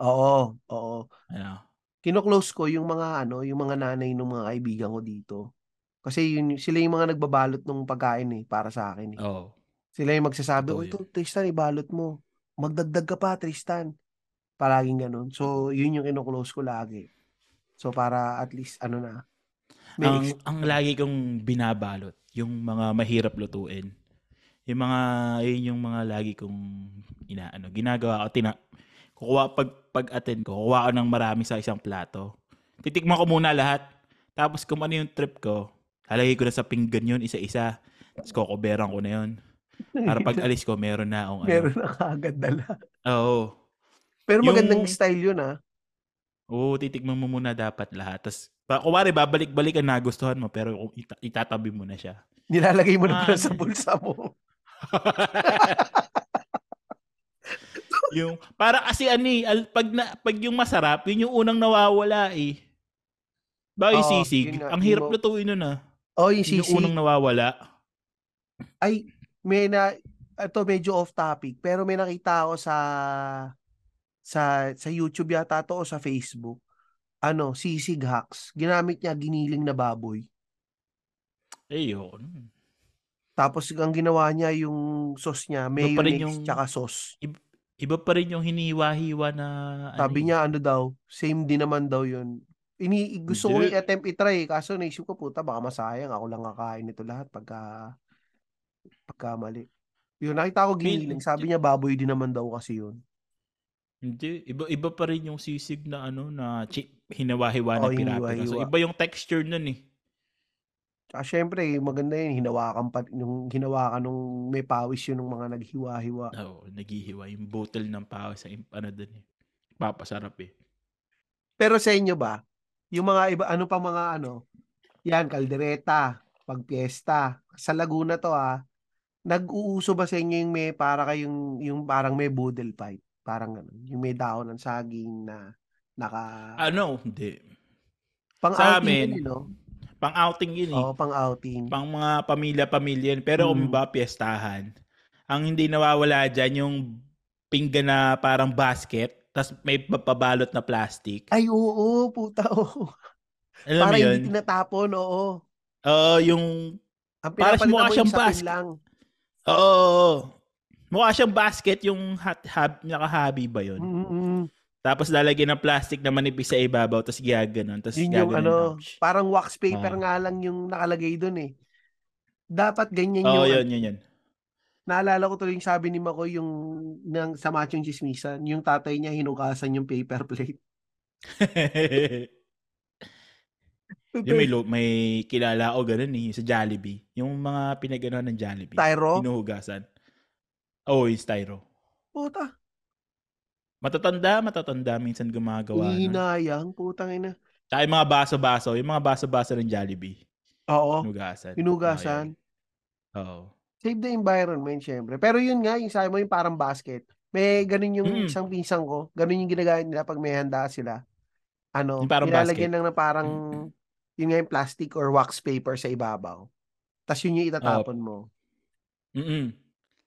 Oo, oo. Ano? Kino-close ko yung mga ano, yung mga nanay ng mga kaibigan ko dito. Kasi yun, sila yung mga nagbabalot ng pagkain eh, para sa akin eh. Oo. Sila yung magsasabi, "Oh, ito Tristan, ibalot mo. Magdagdag ka pa, Tristan." Palaging ganun. So, yun yung ino-close ko lagi. So, para at least, ano na. Ang, ex- ang lagi kong binabalot, yung mga mahirap lutuin. Yung mga, yun yung mga lagi kong inaano, ginagawa ko, tina, kukuha, pag, pag-attend ko, kukuha ko ng marami sa isang plato. Titikman ko muna lahat. Tapos kung ano yung trip ko, halagay ko na sa pinggan yun, isa-isa. Tapos kukuberan ko na yun. Para pag alis ko, meron na akong ano. Meron na kagad dala. Oo. Pero magandang yung, style yun ah. Oo, titigman mo muna dapat lahat. Tapos, kumari, babalik-balik ang nagustuhan mo, pero ita- itatabi mo na siya. Nilalagay mo na ah, sa bulsa mo. yung, para kasi ani, al, pag, na, pag yung masarap, yun yung unang nawawala eh. Ba yung oh, sisig? Yun ang hirap mo... lutuin nun ah. Oh, yung sisig. Yung unang nawawala. Ay, may na, ito medyo off topic, pero may nakita ako sa sa sa YouTube yata to o sa Facebook. Ano, sisig hacks. Ginamit niya giniling na baboy. Ayun. Tapos ang ginawa niya yung sauce niya, mayonnaise yung, tsaka sauce. Iba, iba pa rin yung hiniwa-hiwa na Sabi ano, niya ano daw, same din naman daw yun. Ini gusto ko i-attempt i-try kaso naisip ko puta baka masayang ako lang kakain nito lahat pagka pagka mali. Yun nakita ko giniling, sabi niya baboy din naman daw kasi yun. Hindi, iba iba pa rin yung sisig na ano na chi, hinawa-hiwa na oh, pirapira. So iba yung texture nun eh. Tsaka syempre, maganda yun, hinawakan pa, yung hinawakan nung may pawis yun ng mga naghiwa-hiwa. Oo, oh, naghihiwa. Yung bottle ng pawis, ano dun eh. Papasarap eh. Pero sa inyo ba, yung mga iba, ano pa mga ano, yan, kaldereta, pag piyesta, sa Laguna to ah, nag-uuso ba sa inyo yung may para kayong, yung parang may boodle fight? Parang ganun. Yung may dahon ng saging na naka... Ano? Hindi. Pang Sa outing amin, yun, no? Pang outing yun eh. Oo, pang outing. Pang mga pamilya-pamilya. Pero hmm. kung ba piyestahan, ang hindi nawawala dyan yung pinggan na parang basket, tapos may pabalot na plastic. Ay, oo, puta, oo. Alam Para yun? hindi tinatapon, oo. Oo, yung... Ang para mukha siyang basket. Lang. Oo. Mukha siyang basket yung hot hab, naka-hobby ba yun? Mm-hmm. Tapos lalagyan ng plastic na manipis sa ibabaw, tapos gaganon. Tapos yun yung ano, parang wax paper oh. nga lang yung nakalagay doon eh. Dapat ganyan oh, yung... yun, yun, yun. Naalala ko tuloy yung sabi ni Mako yung ng sa Machong Chismisan, yung tatay niya hinugasan yung paper plate. yung may, lo, may kilala o ganun eh, sa Jollibee. Yung mga pinagano ng Jollibee. Tyro? Hinuhugasan. Oo, yung styro. Puta. Matatanda, matatanda minsan gumagawa nun. Hinihinayang, putang ina. Tsaka yung mga baso-baso, yung mga baso-baso ng Jollibee. Oo, Hinugasan. hinugasan. Oo. Save the environment, syempre. Pero yun nga, yung sabi mo yung parang basket. May ganun yung Mm. isang pinsang ko. Ganun yung ginagamit nila pag may handa sila. Ano, Yung parang nilalagyan basket. lang ng parang, yun nga yung plastic or wax paper sa ibabaw. Tapos yun yung itatapon mo. Mm-mm.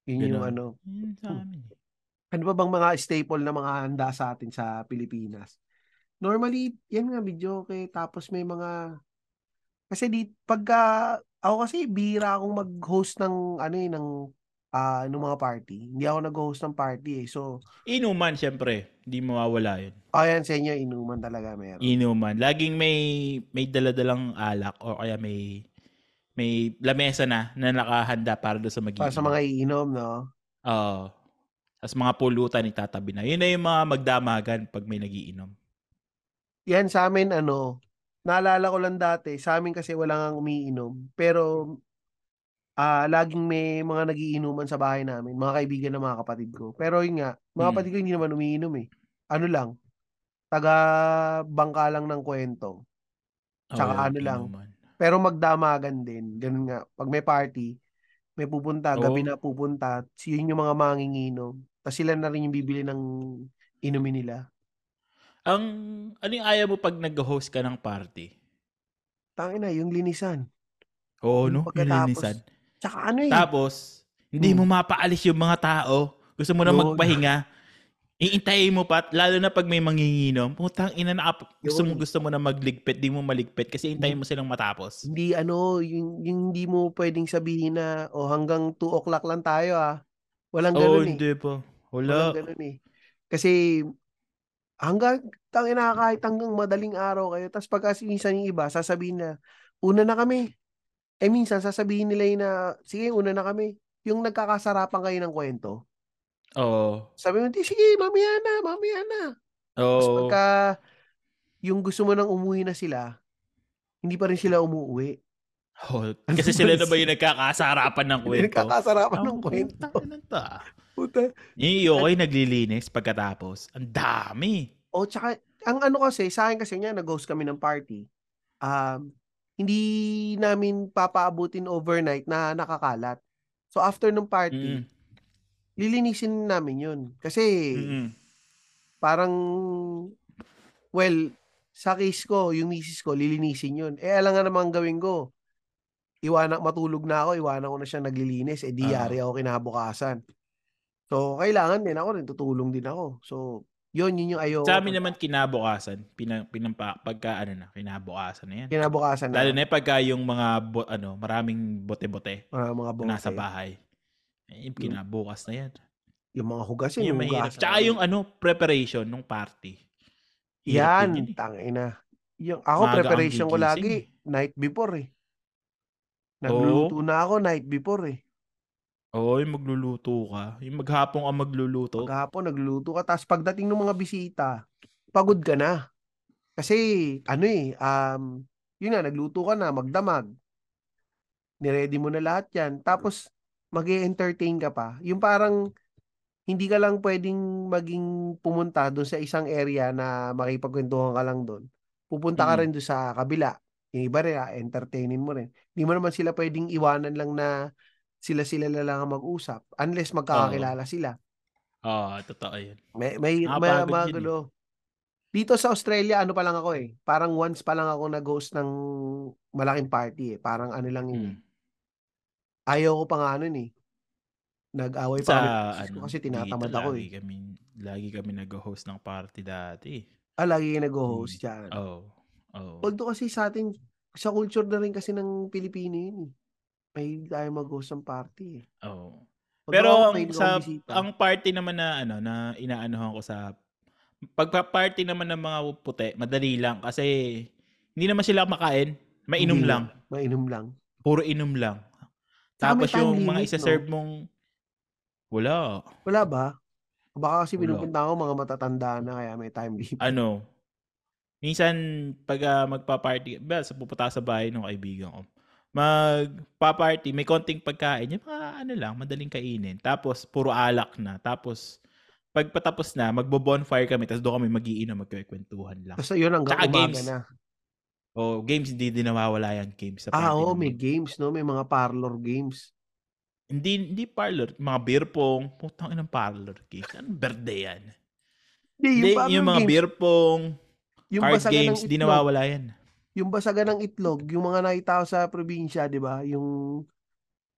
Yun yung Ganun. ano. Yun sa amin. Ano ba bang mga staple na mga handa sa atin sa Pilipinas? Normally, yan nga, video okay. Tapos may mga, kasi di, pagka, ako kasi bihira akong mag-host ng, ano eh, ng, ah ng mga party. Hindi ako nag-host ng party eh. So, Inuman, syempre. Hindi mawawala yun. ayan sa inyo, inuman talaga meron. Inuman. Laging may may daladalang alak o kaya may may lamesa na na nakahanda para doon sa magiinom. Para sa mga iinom, no? Oo. Tapos mga pulutan itatabi na. Yun na yung mga magdamagan pag may nagiinom. Yan sa amin, ano, naalala ko lang dati, sa amin kasi wala nga umiinom. Pero, ah laging may mga nagiinuman sa bahay namin, mga kaibigan ng mga kapatid ko. Pero yun nga, mga Hmm. kapatid ko hindi naman umiinom eh. Ano lang, taga bangka lang ng kwento. Tsaka Oo, ano lang, inuman. Pero magdamagan din. Ganun nga, pag may party, may pupunta, gabi Oo. na pupunta, yun yung mga manginginom. Tapos sila na rin yung bibili ng inumin nila. Ang ano yung ayaw mo pag nag-host ka ng party? Tangina, yung linisan. Oo, no? Yung linisan. Tsaka ano eh, Tapos, hindi Hmm. mo mapaalis yung mga tao. Gusto mo na Yun. magpahinga. Iintayin mo pa, lalo na pag may manginginom. Putang ina na, gusto mo, gusto mo na magligpit, di mo maligpit kasi intayin mo silang matapos. hindi ano, yung, yung hindi mo pwedeng sabihin na, oh hanggang 2 o'clock lang tayo ah. Walang ganun eh. hindi. Walang Wala. ganun eh. Kasi, hanggang, tangina kahit hanggang madaling araw kayo, tapos pagka minsan yung iba, sasabihin na, una na kami. Eh minsan, sasabihin nila yun na, sige, una na kami. Yung nagkakasarapan kayo ng kwento. Oo. Sabi mo, di, sige, mamaya na, mamaya na. Tapos Oo. pagka, yung gusto mo nang umuwi na sila, hindi pa rin sila umuwi. Oh, kasi sila na ba yung nagkakasarapan ng kwento? nagkakasarapan ng kwento. ah. Puta. Yung okay naglilinis pagkatapos. Ang dami. O tsaka, ang ano kasi, sa akin kasi nga, nag-host kami ng party. Um, hindi namin papaabutin overnight na nakakalat. So after ng party, Mm. Lilinisin namin yun. Kasi Mm-mm. parang, well, sa case ko, yung misis ko, lilinisin yun. Eh, alam nga naman ang gawin ko. Iwanan, matulog na ako, iwanan ko na siya naglilinis. Eh, di yari ako kinabukasan. So, kailangan din ako rin, tutulong din ako. So, yun, yun yung ayoko. Sa amin naman kinabukasan, pinang, pinampa, pagka ano na, kinabukasan na yan. Kinabukasan na. Lalo na pagka yung mga, bo, ano, maraming bote-bote mga, mga na bote. nasa bahay. Eh, kinabukas na yan. Yung mga hugasin, Yung yung mahirap. hugasan. Tsaka yung ano, preparation ng party. Hirap Yan, yun eh. tangina. Yung, ako, Maaga ang preparation ko lagi, eh. night before eh. Nagluluto na ako night before eh. Oo, yung magluluto ka. Yung maghapon ka magluluto. Maghapon, nagluluto ka. Tapos pagdating ng mga bisita, pagod ka na. Kasi, ano eh, um, yun nga, nagluto ka na, magdamag. Niready mo na lahat yan. Tapos, mag entertain ka pa. Yung parang, hindi ka lang pwedeng maging pumunta doon sa isang area na makipagkwentuhan ka lang doon. Pupunta ka Mm. rin doon sa kabila. Yung iba rin, ah, entertainin mo rin. Hindi mo naman sila pwedeng iwanan lang na sila-sila na lang ang mag-usap unless magkakakilala sila. Oo, totoo yun. May may may yun eh. magulo. Dito sa Australia, ano pa lang ako eh. Parang once pa lang ako nag-host ng malaking party eh. Parang ano lang yun. eh. Ayaw ko pa nga nun eh. Nag-away pa Sa, kami ano, kasi tinatamad dito, ako lagi eh. Kami, lagi kami nag-host ng party dati. Ah, lagi yung nag-host Mm. dyan. Oo. Oo. Although kasi sa atin, sa culture na rin kasi ng Pilipino yun eh. May tayo mag-host ng party eh. Oo. Although Pero ang, sa, ang party naman na ano na inaanohan ko sa pagpa-party naman ng mga puti, madali lang kasi hindi naman sila makain, mainom Hindi lang. Mainom lang. Puro inom lang. Tapos yung mga limit, isa-serve mong wala. Wala ba? Baka kasi pinupunta ko mga matatanda na kaya may time limit. Ano, minsan pag ah, magpa-party, ba, sa pupunta sa bahay ng kaibigan ko, magpa-party, may konting pagkain, yung mga ano lang, madaling kainin. Tapos, puro alak na. Tapos, pag patapos na, magbo-bonfire kami, tapos doon kami magiinom, magkikwentuhan lang. Tapos yun hanggang Tsaka umaga games. na. Oh, games hindi din nawawala yan, games sa Ah, oo, may games, no? May mga parlor games. Hindi hindi parlor, mga beer pong, putang inang parlor games. Anong birthday yan? Hindi, yung Hindi, yung mga games, beer pong, yung card games, ng di itlog. nawawala yan. Yung basagan ng itlog, yung mga nakita ko sa probinsya, di ba? Yung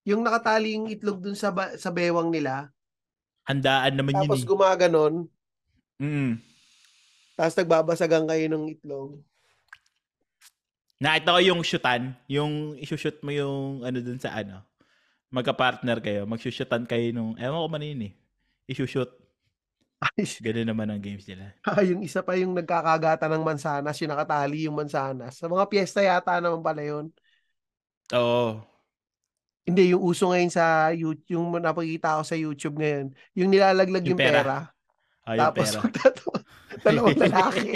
yung nakatali yung itlog dun sa ba- sa bewang nila, Handaan naman tapos yun eh. gumaganon, Mm. tapos nagbabasagan kayo ng itlog. Nakita ko yung shootan, yung isushoot mo yung ano dun sa ano. Magka-partner kayo, magsushootan kayo nung, ewan ko man yun eh. Isushoot. Ay, Ganun naman ang games nila. Ah, yung isa pa yung nagkakagata ng mansanas, yung nakatali yung mansanas. Sa mga piyesta yata naman pala yun. Oo. Hindi, yung uso ngayon sa YouTube, yung napakita ko sa YouTube ngayon, yung nilalaglag Yung yung, pera. pera. Ah, yung tapos pera. magtatawa, dalawang lalaki.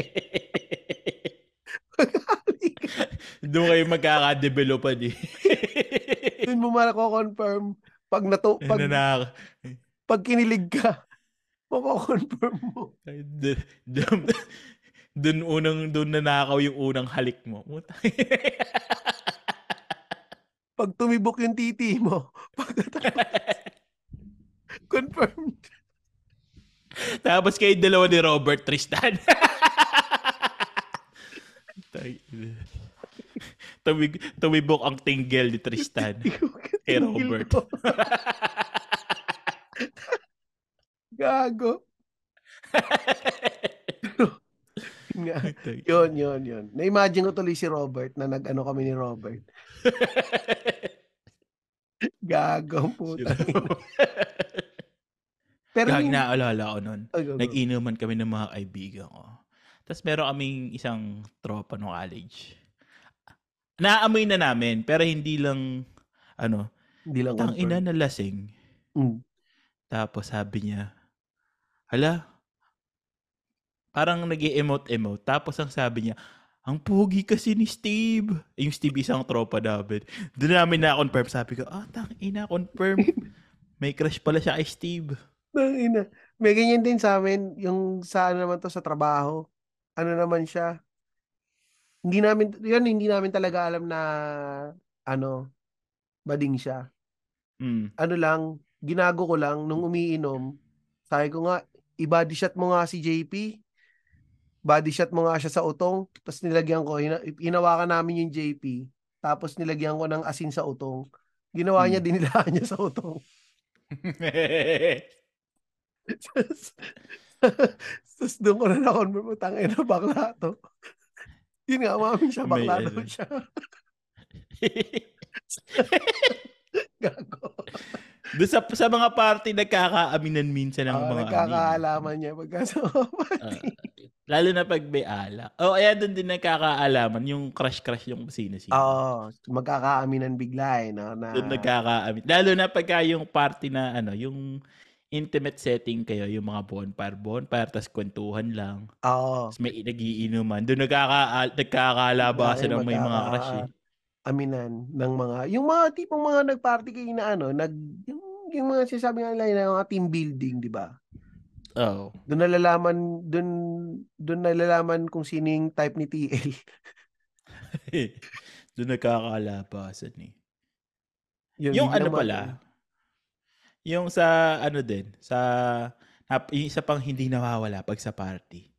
Doon kayo magkaka-developan eh. Doon mo mako-confirm pag nato pag, na, pag kinilig ka, mako-confirm mo. doon, unang, doon nanakaw yung unang halik mo. Pag tumibok yung titi mo, pagkatapos, confirmed. Tapos kayo dalawa ni Robert Tristan. Tumig, tumibok ang tinggel ni Tristan. Kay Robert. Gago. Nga. Yun, yun, yun. Na-imagine ko tuloy si Robert na nag-ano kami ni Robert. Gago, Si puta. Pero Gag yung- naalala ko nun. Ay, go, go. Nag-inuman kami ng mga kaibigan ko. Tapos meron kaming isang tropa no college. Naamoy na namin, pero hindi lang, ano, Hindi lang tang ina na lasing. Mm. Tapos sabi niya, hala, parang nag emote-emote. Tapos ang sabi niya, ang pogi kasi ni Steve. Eh, Yung Steve isang tropa namin. Doon namin na-confirm. Sabi ko, ah, tang ina, confirm. May crush pala siya kay Steve. Tangina. May ganyan din sa amin, yung sa ano naman to sa trabaho. Ano naman siya? Hindi namin, yan, hindi namin talaga alam na, ano, bading siya. Mm. Ano lang, ginago ko lang nung umiinom. Sabi ko nga, i-body shot mo nga si JP. Body shot mo nga siya sa utong. Tapos nilagyan ko, ina- inawakan namin yung JP. Tapos nilagyan ko ng asin sa utong. Ginawa niya, Hmm. dinilaan niya sa utong. Tapos doon ko na na-confirm, tangin na bakla to. Yun nga, umamin siya, May bakla ano. daw siya. Gago. Doon sa, sa mga party, nagkakaaminan minsan ng Ah, mga nagkakaalaman niya pagka sa amin. party. Ah, lalo na pag may alak. O, oh, kaya doon din nagkakaalaman, yung crush-crush yung sino-sino. Oo, magkakaaminan bigla eh. No, na, Doon nagkakaamin. Lalo na pagka yung party na, ano, yung intimate setting kayo, yung mga bonfire, bonfire, tas kwentuhan lang. Oo. Tapos may nagiinuman. Doon nagkaka, nagkakalabasan ng may mga crush eh. Aminan ng mga, yung mga tipong mga nag-party kayo na ano, nag, yung, yung mga sinasabi nga nila, yung mga team building, di ba? Oo. Doon nalalaman, doon, doon nalalaman kung sino yung type ni TL. Doon nagkakalabasan eh. Yun, yung ano naman- pala, yung sa ano din, sa yung isa pang hindi nawawala pag sa party.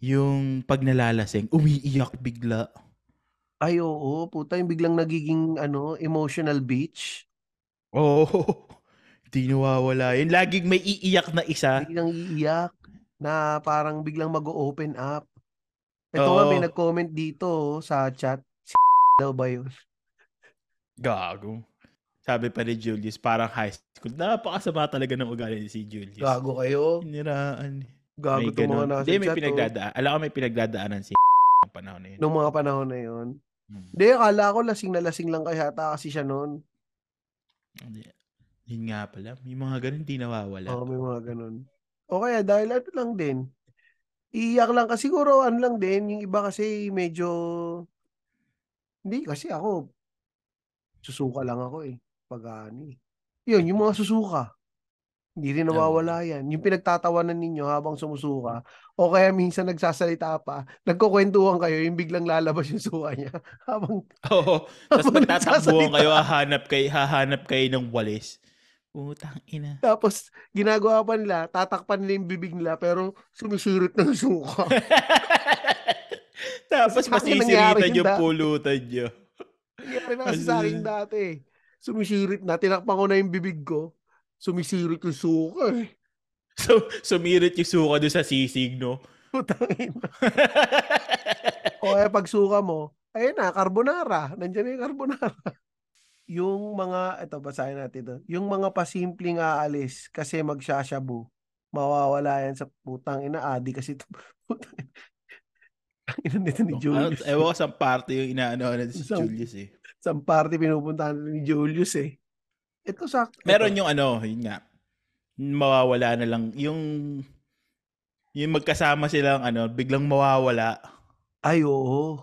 Yung pag nalalasing, umiiyak bigla. Ay, oo, puta, yung biglang nagiging, ano, emotional beach. Oo. Oh, hindi nawawala. Yung laging may iiyak na isa. Biglang iiyak na parang biglang mag-open up. Ito nga, may nag-comment dito oh, sa chat. Si daw ba yun? Gago. Sabi pa ni Julius, parang high school. Napakasama talaga ng ugali ni si Julius. Gago kayo. Hiniraan. Gago May itong mga nasa Hindi, may oh. pinagdadaan. Alam ko may pinagdadaanan si ng panahon na yun. Nung mga panahon na yun. Hmm. Hindi, akala ko lasing na lasing lang kaya ata kasi siya noon. Hindi. Yun nga pala. May mga ganun hindi nawawala. Oo, may mga ganun. O kaya dahil ano lang din. Iiyak lang kasi siguro ano lang din. Yung iba kasi medyo... Hindi kasi ako. susuka lang ako eh. Pag eh. Yun, yung mga susuka. Hindi rin nawawala yan. Yung pinagtatawanan ninyo habang sumusuka, o kaya minsan nagsasalita pa, nagkukwentuhan kayo, yung biglang lalabas yung suka niya. Habang, Oo. Tapos magtatakbuhan kayo, hahanap kayo, hahanap kayo ng walis. Utang ina. Tapos, ginagawa pa nila, tatakpan nila yung bibig nila, pero sumisirit ng suka. Tapos masisiritan yung pulutan nyo. Nangyari na kasi sa akin dati. Sumisirit na, tinakpan ko na yung bibig ko, sumisirit yung suka eh. So, sumirit yung suka doon sa sisig, no? Putangin. o eh, pag suka mo, ayun na, carbonara. Nandiyan na yung carbonara yung mga, ito basahin natin ito, yung mga pasimpleng aalis kasi magsashabu, mawawala yan sa putang ina, adi kasi ito. Ina nito ni Julius. Ewan ko sa party yung inaano na si Julius eh. Sa party pinupuntahan ni Julius eh. Ito sa Meron ito. yung ano, yun nga. Mawawala na lang yung yung magkasama silang ano, biglang mawawala. Ay oo.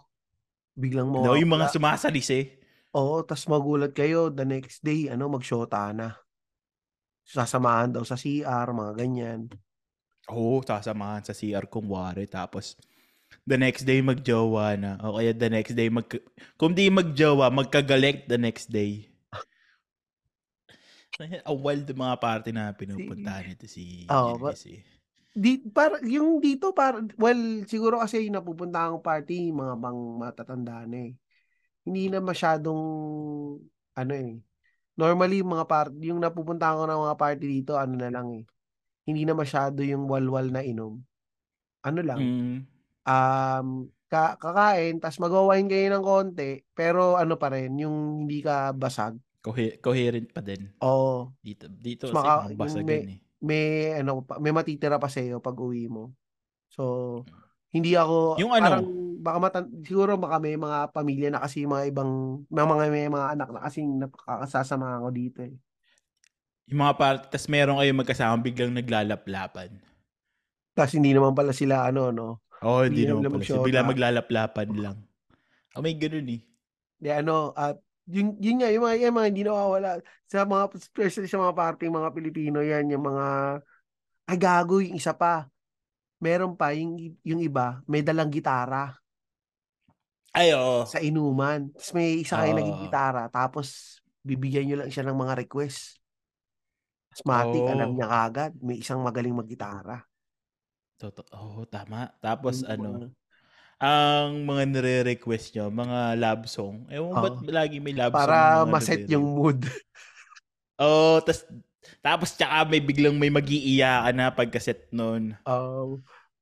Biglang mawawala. No, yung mga sumasalis eh. Oo, tas magulat kayo the next day, ano, magshota na. Sasamahan daw sa CR, mga ganyan. Oo, sasamahan sa CR kung wari. Tapos, the next day magjowa na. O kaya the next day, mag... kung di magjowa, magkagalit the next day. A wild mga party na pinupuntahan nito si oh, but, eh. Di, para, yung dito, para, well, siguro kasi yung napupunta akong party, mga bang matatanda na eh hindi na masyadong ano eh. Normally yung mga party, yung napupunta ko ng mga party dito, ano na lang eh. Hindi na masyado yung walwal na inom. Ano lang. Mm. Um, ka- kakain, tas magawain kayo ng konti, pero ano pa rin, yung hindi ka basag. Cohe- coherent pa din. Oo. Dito, dito kasi maka, basag may, eh. May, ano, may matitira pa sa'yo pag uwi mo. So, hindi ako, yung ano, parang, baka matan, siguro baka may mga pamilya na kasi mga ibang, may mga, may mga anak na kasi nakakasasama ako dito eh. Yung mga part, tas meron kayo magkasama biglang naglalaplapan. Tapos hindi naman pala sila ano, no? Oo, oh, hindi, naman pala sila. Biglang maglalaplapan lang. Oh, may ganun eh. Di ano, at yun, yun nga, yung mga, yung mga hindi nawawala. Sa mga, especially sa mga parting mga Pilipino yan, yung mga, ay gago, yung isa pa meron pa yung, yung iba, may dalang gitara. Ay, oo. Sa inuman. Tapos may isa kayo naging gitara. Tapos, bibigyan nyo lang siya ng mga request. Asthmatic, oh. alam niya kagad. May isang magaling maggitara. Totoo. Oh, tama. Tapos, yung, ano, ang mga nire-request nyo, mga love song. Ewan oh. ba't lagi may love Para song? Para maset yung mood. oh, tas tapos tsaka may biglang may magiiyakan na pagkaset noon. Oh, uh,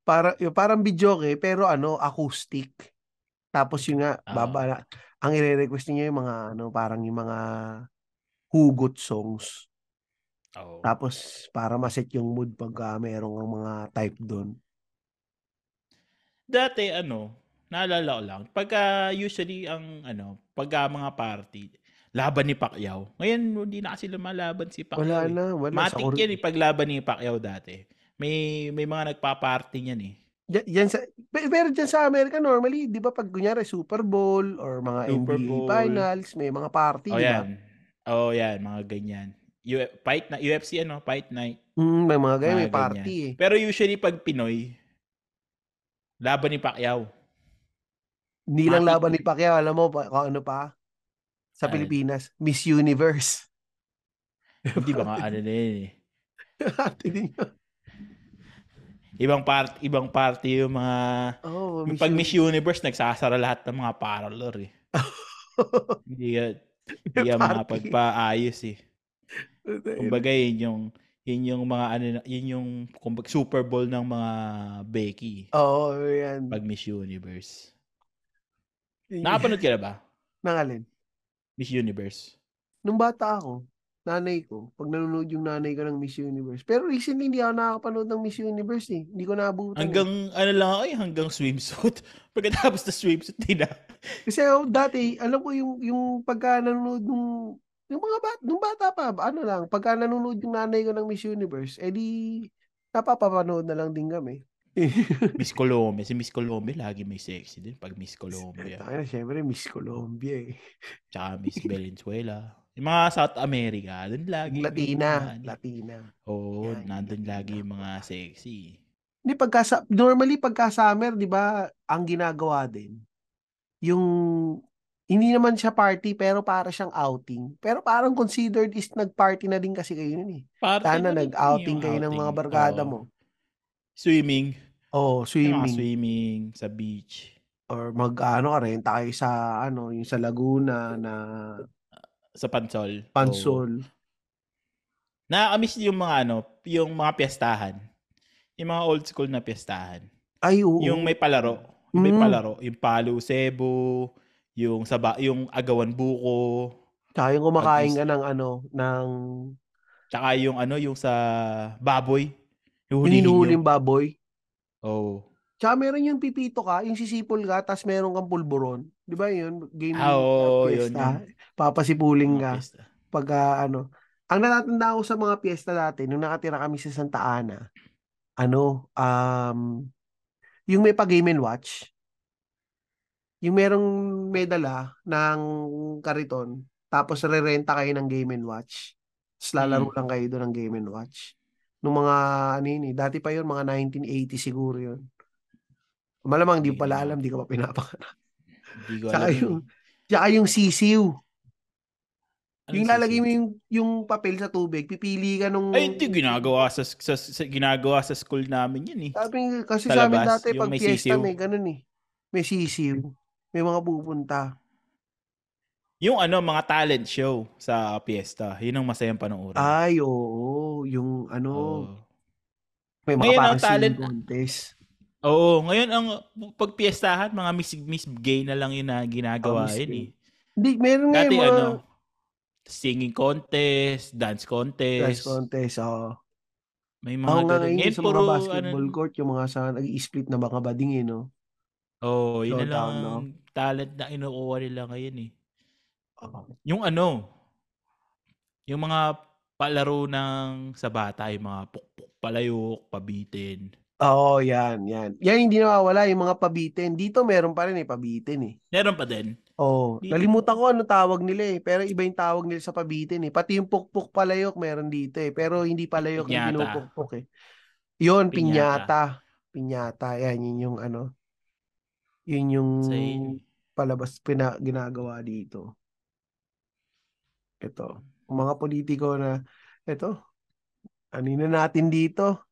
para yung parang video eh, pero ano, acoustic. Tapos yung nga uh, baba ang ire-request niya yung mga ano, parang yung mga hugot songs. Oh. Tapos para maset yung mood pag uh, merong mga type doon. Dati ano, naalala ko lang, pagka usually ang ano, pagka mga party, laban ni Pacquiao. Ngayon, hindi na kasi lumalaban si Pacquiao. Wala eh. na. Wala. Matik Sa yan eh, paglaban ni Pacquiao dati. May may mga nagpa-party niyan eh. Yan sa pero diyan sa Amerika normally, 'di ba pag kunyari Super Bowl or mga Super NBA Bowl. Finals, may mga party, oh, yan. Oh, yan, mga ganyan. U fight na UFC ano, fight night. Mm, may mga ganyan, may party eh. Pero usually pag Pinoy, laban ni Pacquiao. Hindi lang laban ni Pacquiao, alam mo kung ano pa? sa Ay. Pilipinas, Miss Universe. Hindi ba nga ano na yun eh. ibang part ibang party yung mga oh, yung pag Miss Universe nagsasara lahat ng mga parlor eh. hindi yan hindi yan mga pagpaayos eh. Kumbaga yun yung yun yung mga ano yun yung kumbaga Super Bowl ng mga Becky. Oo, oh, yan. Pag Miss Universe. Nakapanood ka na ba? Nangalin? Miss Universe? Nung bata ako, nanay ko, pag nanonood yung nanay ko ng Miss Universe. Pero recently, hindi ako nakakapanood ng Miss Universe eh. Hindi ko naabutan. Hanggang, eh. ano lang ako eh, hanggang swimsuit. Pagkatapos na swimsuit, di na. Kasi oh, dati, alam ko yung, yung pagka nanonood nung, yung mga bat, nung bata pa, ano lang, pagka nanonood yung nanay ko ng Miss Universe, edi, napapapanood na lang din kami. Miss Colombia. Si Miss Colombia, lagi may sexy din pag Miss Colombia. Ay, syempre, Miss Colombia eh. Tsaka Miss Valenzuela. Yung mga South America, doon lagi. Latina. Mga, Latina. Oo, yeah, nandun lagi yung mga sexy. Hindi, pagka, normally pagka summer, di ba, ang ginagawa din, yung, hindi naman siya party, pero para siyang outing. Pero parang considered is nag-party na din kasi kayo nun eh. Party Sana nag-outing kayo outing. ng mga barkada oh. mo. Swimming. Oh, swimming. swimming sa beach. Or mag-ano ka rin, tayo sa, ano, yung sa Laguna na... Sa Pansol. Pansol. Oh. Nakakamiss yung mga ano, yung mga piyestahan. Yung mga old school na piyestahan. Ay, oo. Yung may palaro. Yung may mm. palaro. Yung palo sebo, yung saba, yung agawan buko. Tsaka yung kumakain ka ng ano, ng... Tsaka yung ano, yung sa baboy. Yung hinuhuling baboy. Oo. Oh. Tsaka meron yung pipito ka, yung sisipol ka, tapos meron kang pulburon. Di ba yun? Game ah, oh, yun, yun. Papasipuling ka. Pag uh, ano. Ang natatanda ko sa mga piyesta dati, nung nakatira kami sa Santa Ana, ano, um, yung may pa-game and watch, yung merong medala ng kariton, tapos re-renta kayo ng game and watch. Tapos lalaro mm. lang kayo doon ng game and watch nung mga ano yun eh. Dati pa yun, mga 1980 siguro yun. Malamang hindi pala alam, di ka pa pinapanganak. Hindi ko tsaka alam. Yung, tsaka yung sisiw. Ano yung lalagay mo yung, yung papel sa tubig, pipili ka nung... Ay, hindi ginagawa sa, sa, sa, ginagawa sa school namin yun eh. Sabi, kasi sa, sa amin dati, pag may fiesta, sisiw. may ganun eh. May sisiw. May mga pupunta. Yung ano, mga talent show sa piyesta. Yun ang masayang panoorin. Ay, oo. Yung ano, oh. may mga ngayon parang talent contest. Oo, ngayon ang pagpiestahan, mga miss, miss gay na lang yun na ginagawa oh, yun eh. Hindi, meron Dati, mga... ano, singing contest, dance contest. Dance contest, oo. Oh. May mga oh, ganun. Ngayon, sa puro, mga basketball ano, court, yung mga sa nag-split na baka bading eh, no? Oo, oh, yun so, na lang no? Talent na inukuha nila ngayon eh. Yung ano, yung mga palaro ng sa bata, yung mga pukpuk, palayok, pabitin. Oo, yan, yan. Yan hindi nawawala yung mga pabitin. Dito meron pa rin eh, pabitin eh. Meron pa din. Oo. Dito. Nalimutan ko ano tawag nila eh. Pero iba yung tawag nila sa pabitin eh. Pati yung pukpuk palayok meron dito eh. Pero hindi palayok pinyata. yung pinupukpuk eh. Yun, pinyata. Pinyata. Yan, yun yung ano. Yun yung Say, palabas pina, ginagawa dito. Ito, mga politiko na, ito, anino natin dito.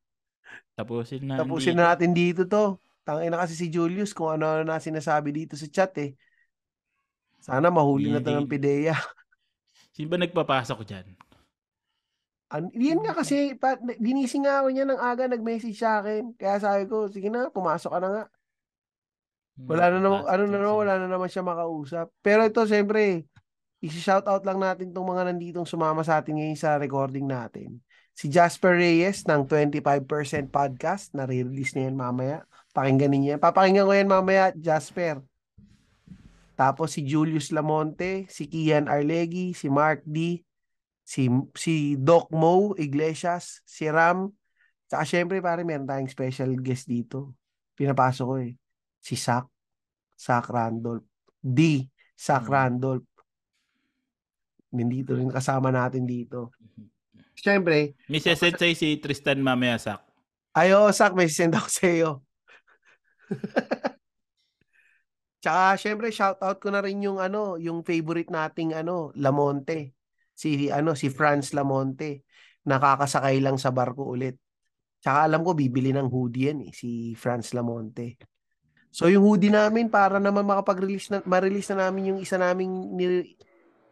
Tapusin na Tapusin na natin dito to. Tangin na kasi si Julius kung ano na sinasabi dito sa chat eh. Sana mahuli na to ng PIDEA. Sino ba nagpapasok dyan? An yan nga kasi, pa, ginising nga ako niya ng aga, nag-message sa akin. Kaya sabi ko, sige na, pumasok ka na nga. Wala na naman, ano na naman, wala na naman siya makausap. Pero ito, siyempre, isi-shout out lang natin tong mga nanditong sumama sa atin ngayon sa recording natin. Si Jasper Reyes ng 25% podcast, na release niya yan mamaya. Pakinggan niyo yan. Papakinggan ko yan mamaya, Jasper. Tapos si Julius Lamonte, si Kian Arlegi, si Mark D, si, si Doc Mo Iglesias, si Ram, Tsaka syempre pare meron tayong special guest dito. Pinapasok ko eh. Si Sak. Sak Randolph. D. Sak hmm. Randolph nandito rin kasama natin dito. Siyempre. May send sa'yo si Tristan mamaya, Sak. Ay, oo, Sak, may send ako sa iyo. Tsaka, syempre, shoutout ko na rin yung, ano, yung favorite nating, ano, Lamonte. Si, ano, si Franz Lamonte. Nakakasakay lang sa barko ulit. Tsaka alam ko, bibili ng hoodie yan, eh, si Franz Lamonte. So, yung hoodie namin, para naman makapag-release na, ma-release na namin yung isa naming ni,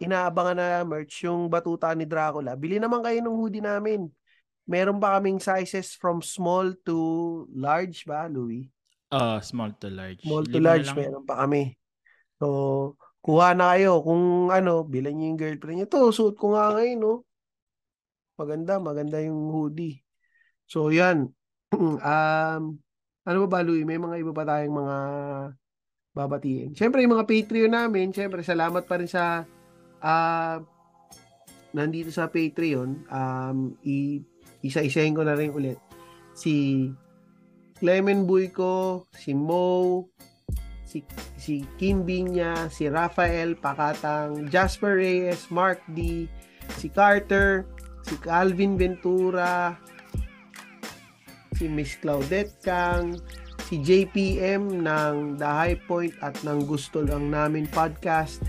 inaabangan na merch yung batuta ni Dracula, bili naman kayo ng hoodie namin. Meron pa kaming sizes from small to large ba, Louis? Uh, small to large. Small to Lima large, meron pa kami. So, kuha na kayo. Kung ano, bilan niyo yung girlfriend niyo. To, suot ko nga ngayon, no? Maganda, maganda yung hoodie. So, yan. um, ano ba ba, Louie? May mga iba pa tayong mga babatiin. Siyempre, yung mga Patreon namin, siyempre, salamat pa rin sa uh, nandito sa Patreon, um, i- isa-isahin ko na rin ulit si Clement Buyko, si Mo, si, si Kim Binya, si Rafael Pakatang, Jasper Reyes, Mark D, si Carter, si Calvin Ventura, si Miss Claudette Kang, si JPM ng The High Point at ng Gusto Lang Namin Podcast,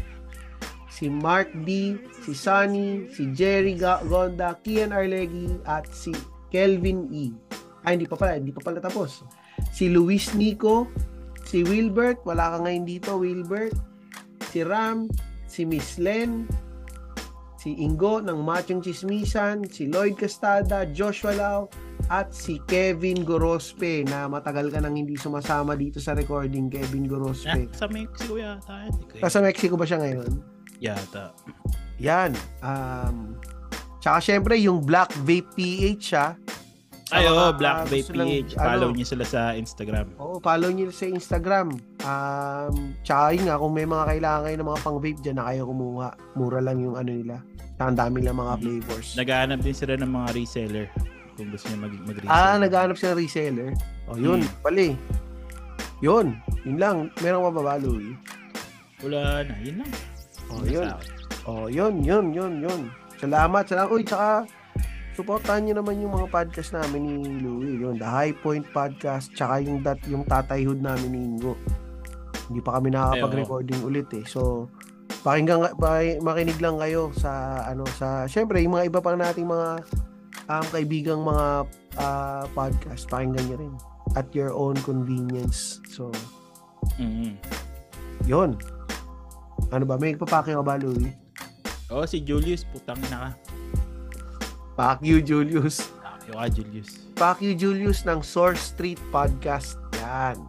si Mark D, si Sunny, si Jerry Gonda, Kian Arlegi, at si Kelvin E. Ay, hindi pa pala, hindi pa pala tapos. Si Luis Nico, si Wilbert, wala ka ngayon dito, Wilbert. Si Ram, si Miss Len, si Ingo ng Machong Chismisan, si Lloyd Castada, Joshua Lau, at si Kevin Gorospe na matagal ka nang hindi sumasama dito sa recording, Kevin Gorospe. Ah, sa Mexico yata. Ah, sa Mexico ba siya ngayon? Yata. Yan. Um, tsaka syempre yung Black Vape PH siya. Ay, oh, Black Bay PH. Follow ano, niyo sila sa Instagram. Oo, follow niyo sa Instagram. Um, tsaka yun nga, kung may mga kailangan kayo ng mga pang-vape dyan na kayo kumuha, mura lang yung ano nila. Ang dami lang mga flavors. Naghahanap din sila ng mga reseller kung gusto niya mag- mag-reseller. Ah, naghahanap sila ng reseller? Oh, yun, hmm. pali. Yun, yun lang. Meron ka ba ba, Louie? Wala na, yun lang. Oh, yun. Oh, yun, yun, yun, yun. Salamat, salamat. Uy, tsaka supportahan niyo naman yung mga podcast namin ni Louie, yun, The High Point Podcast, tsaka yung dat yung tatayhood namin ni Ingo. Hindi pa kami nakakapag-recording ulit eh. So, pakinggan makinig lang kayo sa ano sa syempre yung mga iba pang nating mga um, kaibigang mga uh, podcast, pakinggan niyo rin at your own convenience. So, mm-hmm. yun. Ano ba? May papake ka ba, Louie? Oo, oh, si Julius, putang na ka. Fuck you, Julius. Fuck you, Julius. Fuck you, Julius ng Source Street Podcast. Yan.